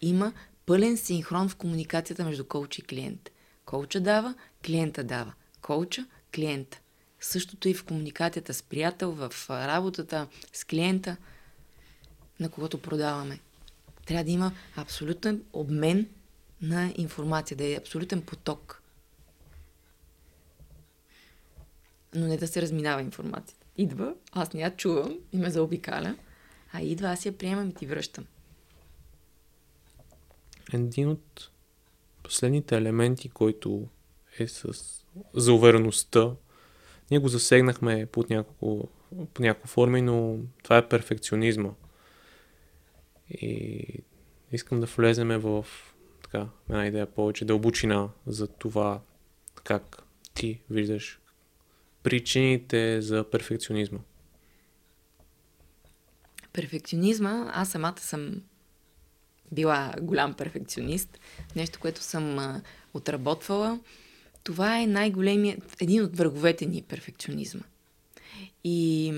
има пълен синхрон в комуникацията между коуч и клиент. Коуча дава, клиента дава. Коуча, клиента. Същото и в комуникацията с приятел, в работата с клиента, на когото продаваме. Трябва да има абсолютен обмен на информация, да е абсолютен поток. Но не да се разминава информацията идва, аз не я чувам и ме заобикаля, а идва, аз я приемам и ти връщам. Един от последните елементи, който е с за увереността, ние го засегнахме под няколко, по няколко форми, но това е перфекционизма. И искам да влеземе в така, една идея повече дълбочина за това как ти виждаш причините за перфекционизма? Перфекционизма, аз самата съм била голям перфекционист, нещо, което съм отработвала. Това е най-големият, един от враговете ни перфекционизма. И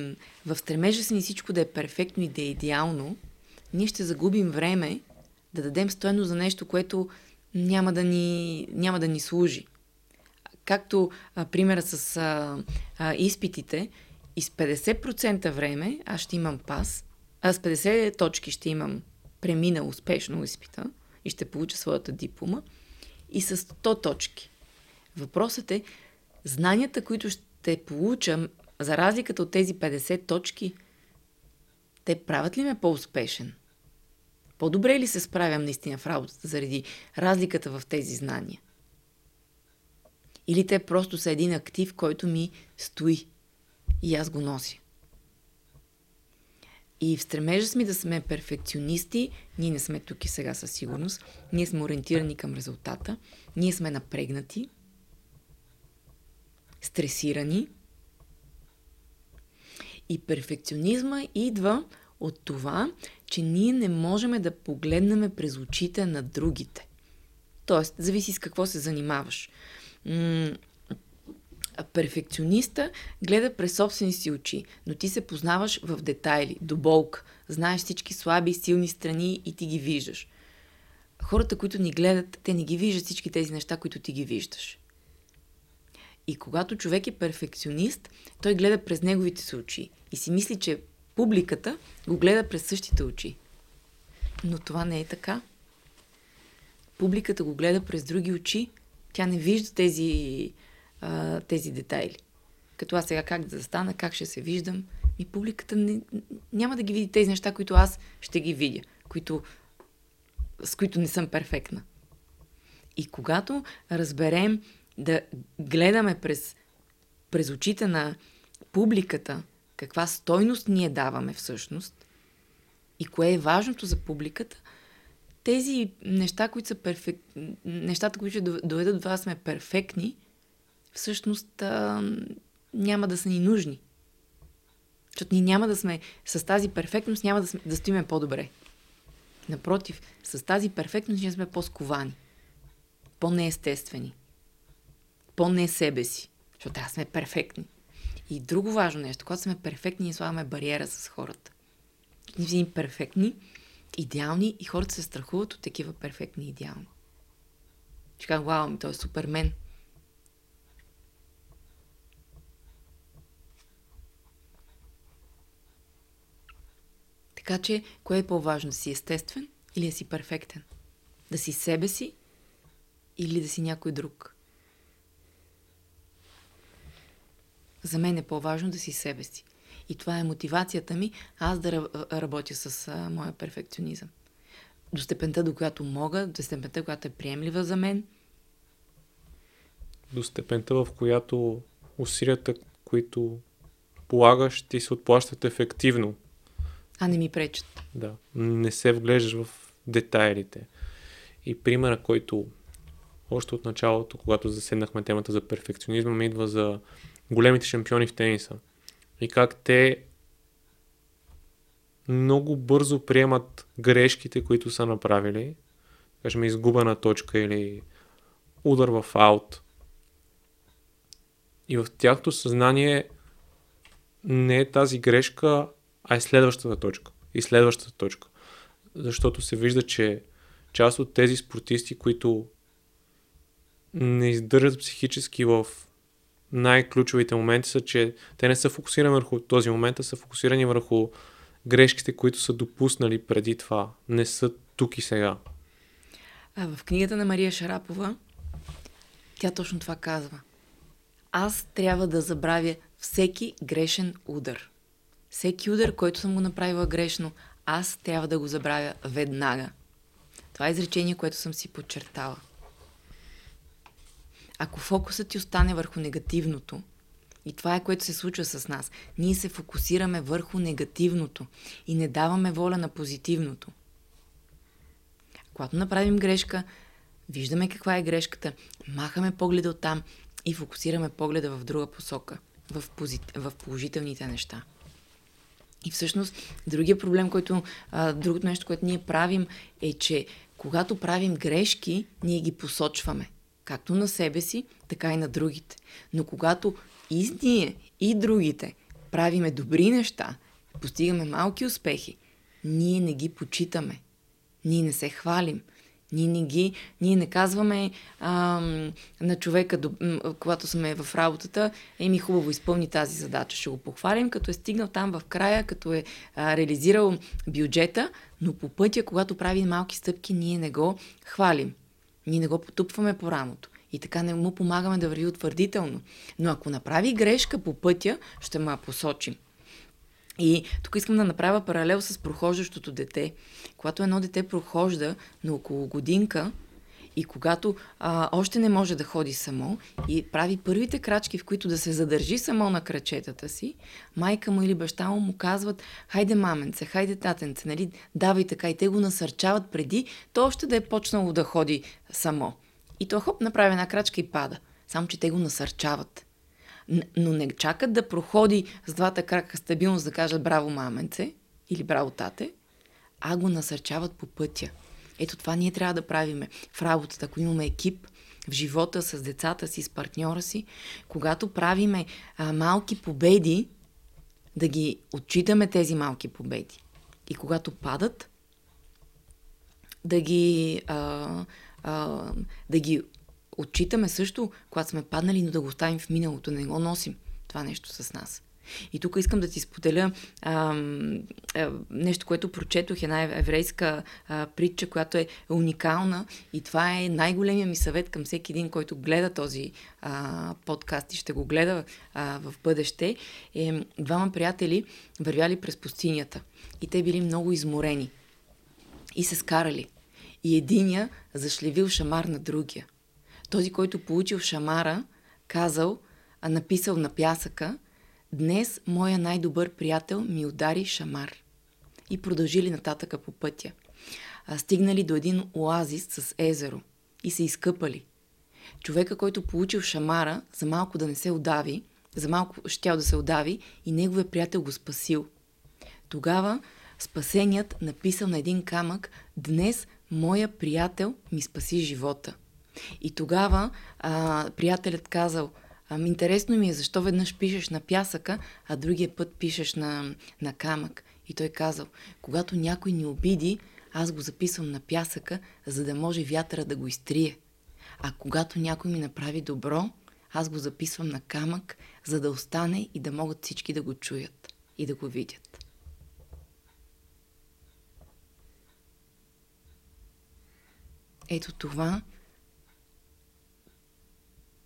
в стремежа си ни всичко да е перфектно и да е идеално, ние ще загубим време да дадем стойно за нещо, което няма да ни, няма да ни служи. Както а, примера с а, а, изпитите, И с 50% време аз ще имам пас, а с 50 точки ще имам преминал успешно изпита и ще получа своята диплома и с 100 точки. Въпросът е, знанията, които ще получам, за разликата от тези 50 точки, те правят ли ме по-успешен? По-добре ли се справям наистина в работата заради разликата в тези знания? Или те просто са един актив, който ми стои и аз го нося. И в стремежа сме да сме перфекционисти, ние не сме тук и сега със сигурност, ние сме ориентирани към резултата, ние сме напрегнати, стресирани. И перфекционизма идва от това, че ние не можем да погледнем през очите на другите. Тоест, зависи с какво се занимаваш. Перфекциониста гледа през собствени си очи, но ти се познаваш в детайли, до болка. Знаеш всички слаби и силни страни и ти ги виждаш. Хората, които ни гледат, те не ги виждат всички тези неща, които ти ги виждаш. И когато човек е перфекционист, той гледа през неговите си очи и си мисли, че публиката го гледа през същите очи. Но това не е така. Публиката го гледа през други очи. Тя не вижда тези, а, тези детайли. Като аз сега как да застана, как ще се виждам. И публиката не, няма да ги види тези неща, които аз ще ги видя, които, с които не съм перфектна. И когато разберем да гледаме през, през очите на публиката, каква стойност ние даваме всъщност и кое е важното за публиката, тези неща, които са перфект... нещата, които ще доведат до това сме перфектни, всъщност а, няма да са ни нужни. Защото ние няма да сме с тази перфектност, няма да, сме, да стоиме по-добре. Напротив, с тази перфектност ние сме по-сковани, по-неестествени, по-не себе си, защото трябва сме перфектни. И друго важно нещо, когато сме перфектни, слагаме бариера с хората. Ние сме перфектни, идеални и хората се страхуват от такива перфектни идеални. Ще кажа, вау, той е супермен. Така че, кое е по-важно? Да си естествен или да си перфектен? Да си себе си или да си някой друг? За мен е по-важно да си себе си. И това е мотивацията ми аз да работя с а, моя перфекционизъм. До степента, до която мога, до степента, която е приемлива за мен. До степента, в която усилията, които полагаш, ти се отплащат ефективно. А не ми пречат. Да. Не се вглеждаш в детайлите. И примера, който още от началото, когато заседнахме темата за перфекционизма, ми идва за големите шампиони в тениса. И как те много бързо приемат грешките, които са направили. Кажем, изгубена точка или удар в аут. И в тяхното съзнание не е тази грешка, а е следващата точка. И следващата точка. Защото се вижда, че част от тези спортисти, които не издържат психически в най-ключовите моменти са, че те не са фокусирани върху този момент, а са фокусирани върху грешките, които са допуснали преди това. Не са тук и сега. А в книгата на Мария Шарапова тя точно това казва. Аз трябва да забравя всеки грешен удар. Всеки удар, който съм го направила грешно, аз трябва да го забравя веднага. Това е изречение, което съм си подчертала. Ако фокусът ти остане върху негативното, и това е което се случва с нас, ние се фокусираме върху негативното и не даваме воля на позитивното. Когато направим грешка, виждаме каква е грешката, махаме погледа от там и фокусираме погледа в друга посока, в, позит... в положителните неща. И всъщност, другия проблем, който, а, другото нещо, което ние правим, е, че когато правим грешки, ние ги посочваме както на себе си, така и на другите. Но когато и ние, и другите правиме добри неща, постигаме малки успехи, ние не ги почитаме. Ние не се хвалим. Ние не ги, ние не казваме а, на човека, когато сме в работата, еми хубаво изпълни тази задача. Ще го похвалим, като е стигнал там в края, като е а, реализирал бюджета, но по пътя, когато прави малки стъпки, ние не го хвалим. Ние не го потупваме по рамото. И така не му помагаме да върви утвърдително. Но ако направи грешка по пътя, ще ма посочим. И тук искам да направя паралел с прохождащото дете. Когато едно дете прохожда на около годинка и когато а, още не може да ходи само и прави първите крачки, в които да се задържи само на крачетата си, майка му или баща му му казват, хайде маменце, хайде татенце, нали, давай така и те го насърчават преди то още да е почнало да ходи само. И то хоп, направи една крачка и пада. Само, че те го насърчават но не чакат да проходи с двата крака стабилност да кажат браво маменце или браво тате, а го насърчават по пътя. Ето това ние трябва да правиме в работата, ако имаме екип, в живота с децата си, с партньора си, когато правиме а, малки победи, да ги отчитаме тези малки победи. И когато падат, да ги, а, а, да ги отчитаме също, когато сме паднали, но да го оставим в миналото, не го носим това нещо с нас. И тук искам да ти споделя а, а, нещо, което прочетох, една еврейска а, притча, която е уникална и това е най-големия ми съвет към всеки един, който гледа този а, подкаст и ще го гледа а, в бъдеще. Е, двама приятели вървяли през пустинята и те били много изморени и се скарали. И единия зашлевил шамар на другия – този, който получил шамара, казал, а написал на пясъка, днес моя най-добър приятел ми удари шамар. И продължили нататъка по пътя. А, стигнали до един оазис с езеро и се изкъпали. Човека, който получил шамара, за малко да не се удави, за малко щял да се удави и неговия приятел го спасил. Тогава спасеният написал на един камък, днес моя приятел ми спаси живота. И тогава а, приятелят казал, ами интересно ми е защо веднъж пишеш на пясъка, а другия път пишеш на, на камък. И той казал, когато някой ни обиди, аз го записвам на пясъка, за да може вятъра да го изтрие. А когато някой ми направи добро, аз го записвам на камък, за да остане и да могат всички да го чуят и да го видят. Ето това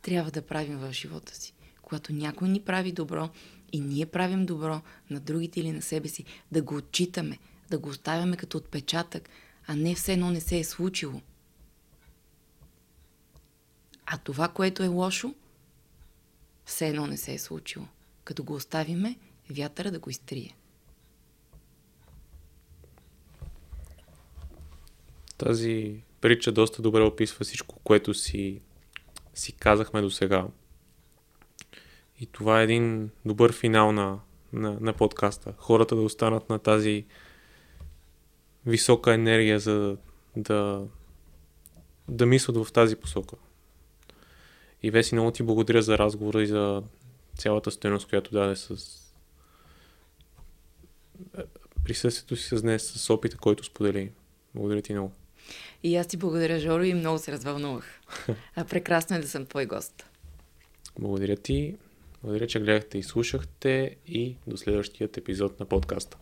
трябва да правим в живота си. Когато някой ни прави добро и ние правим добро на другите или на себе си, да го отчитаме, да го оставяме като отпечатък, а не все едно не се е случило. А това, което е лошо, все едно не се е случило. Като го оставиме, вятъра да го изтрие. Тази притча доста добре описва всичко, което си си казахме до сега. И това е един добър финал на, на, на подкаста. Хората да останат на тази висока енергия, за да, да мислят в тази посока. И Веси, много ти благодаря за разговора и за цялата стоеност, която даде с присъствието си с днес, с опита, който сподели. Благодаря ти много. И аз ти благодаря, Жоро, и много се развълнувах. А прекрасно е да съм твой гост. Благодаря ти. Благодаря, че гледахте и слушахте и до следващият епизод на подкаста.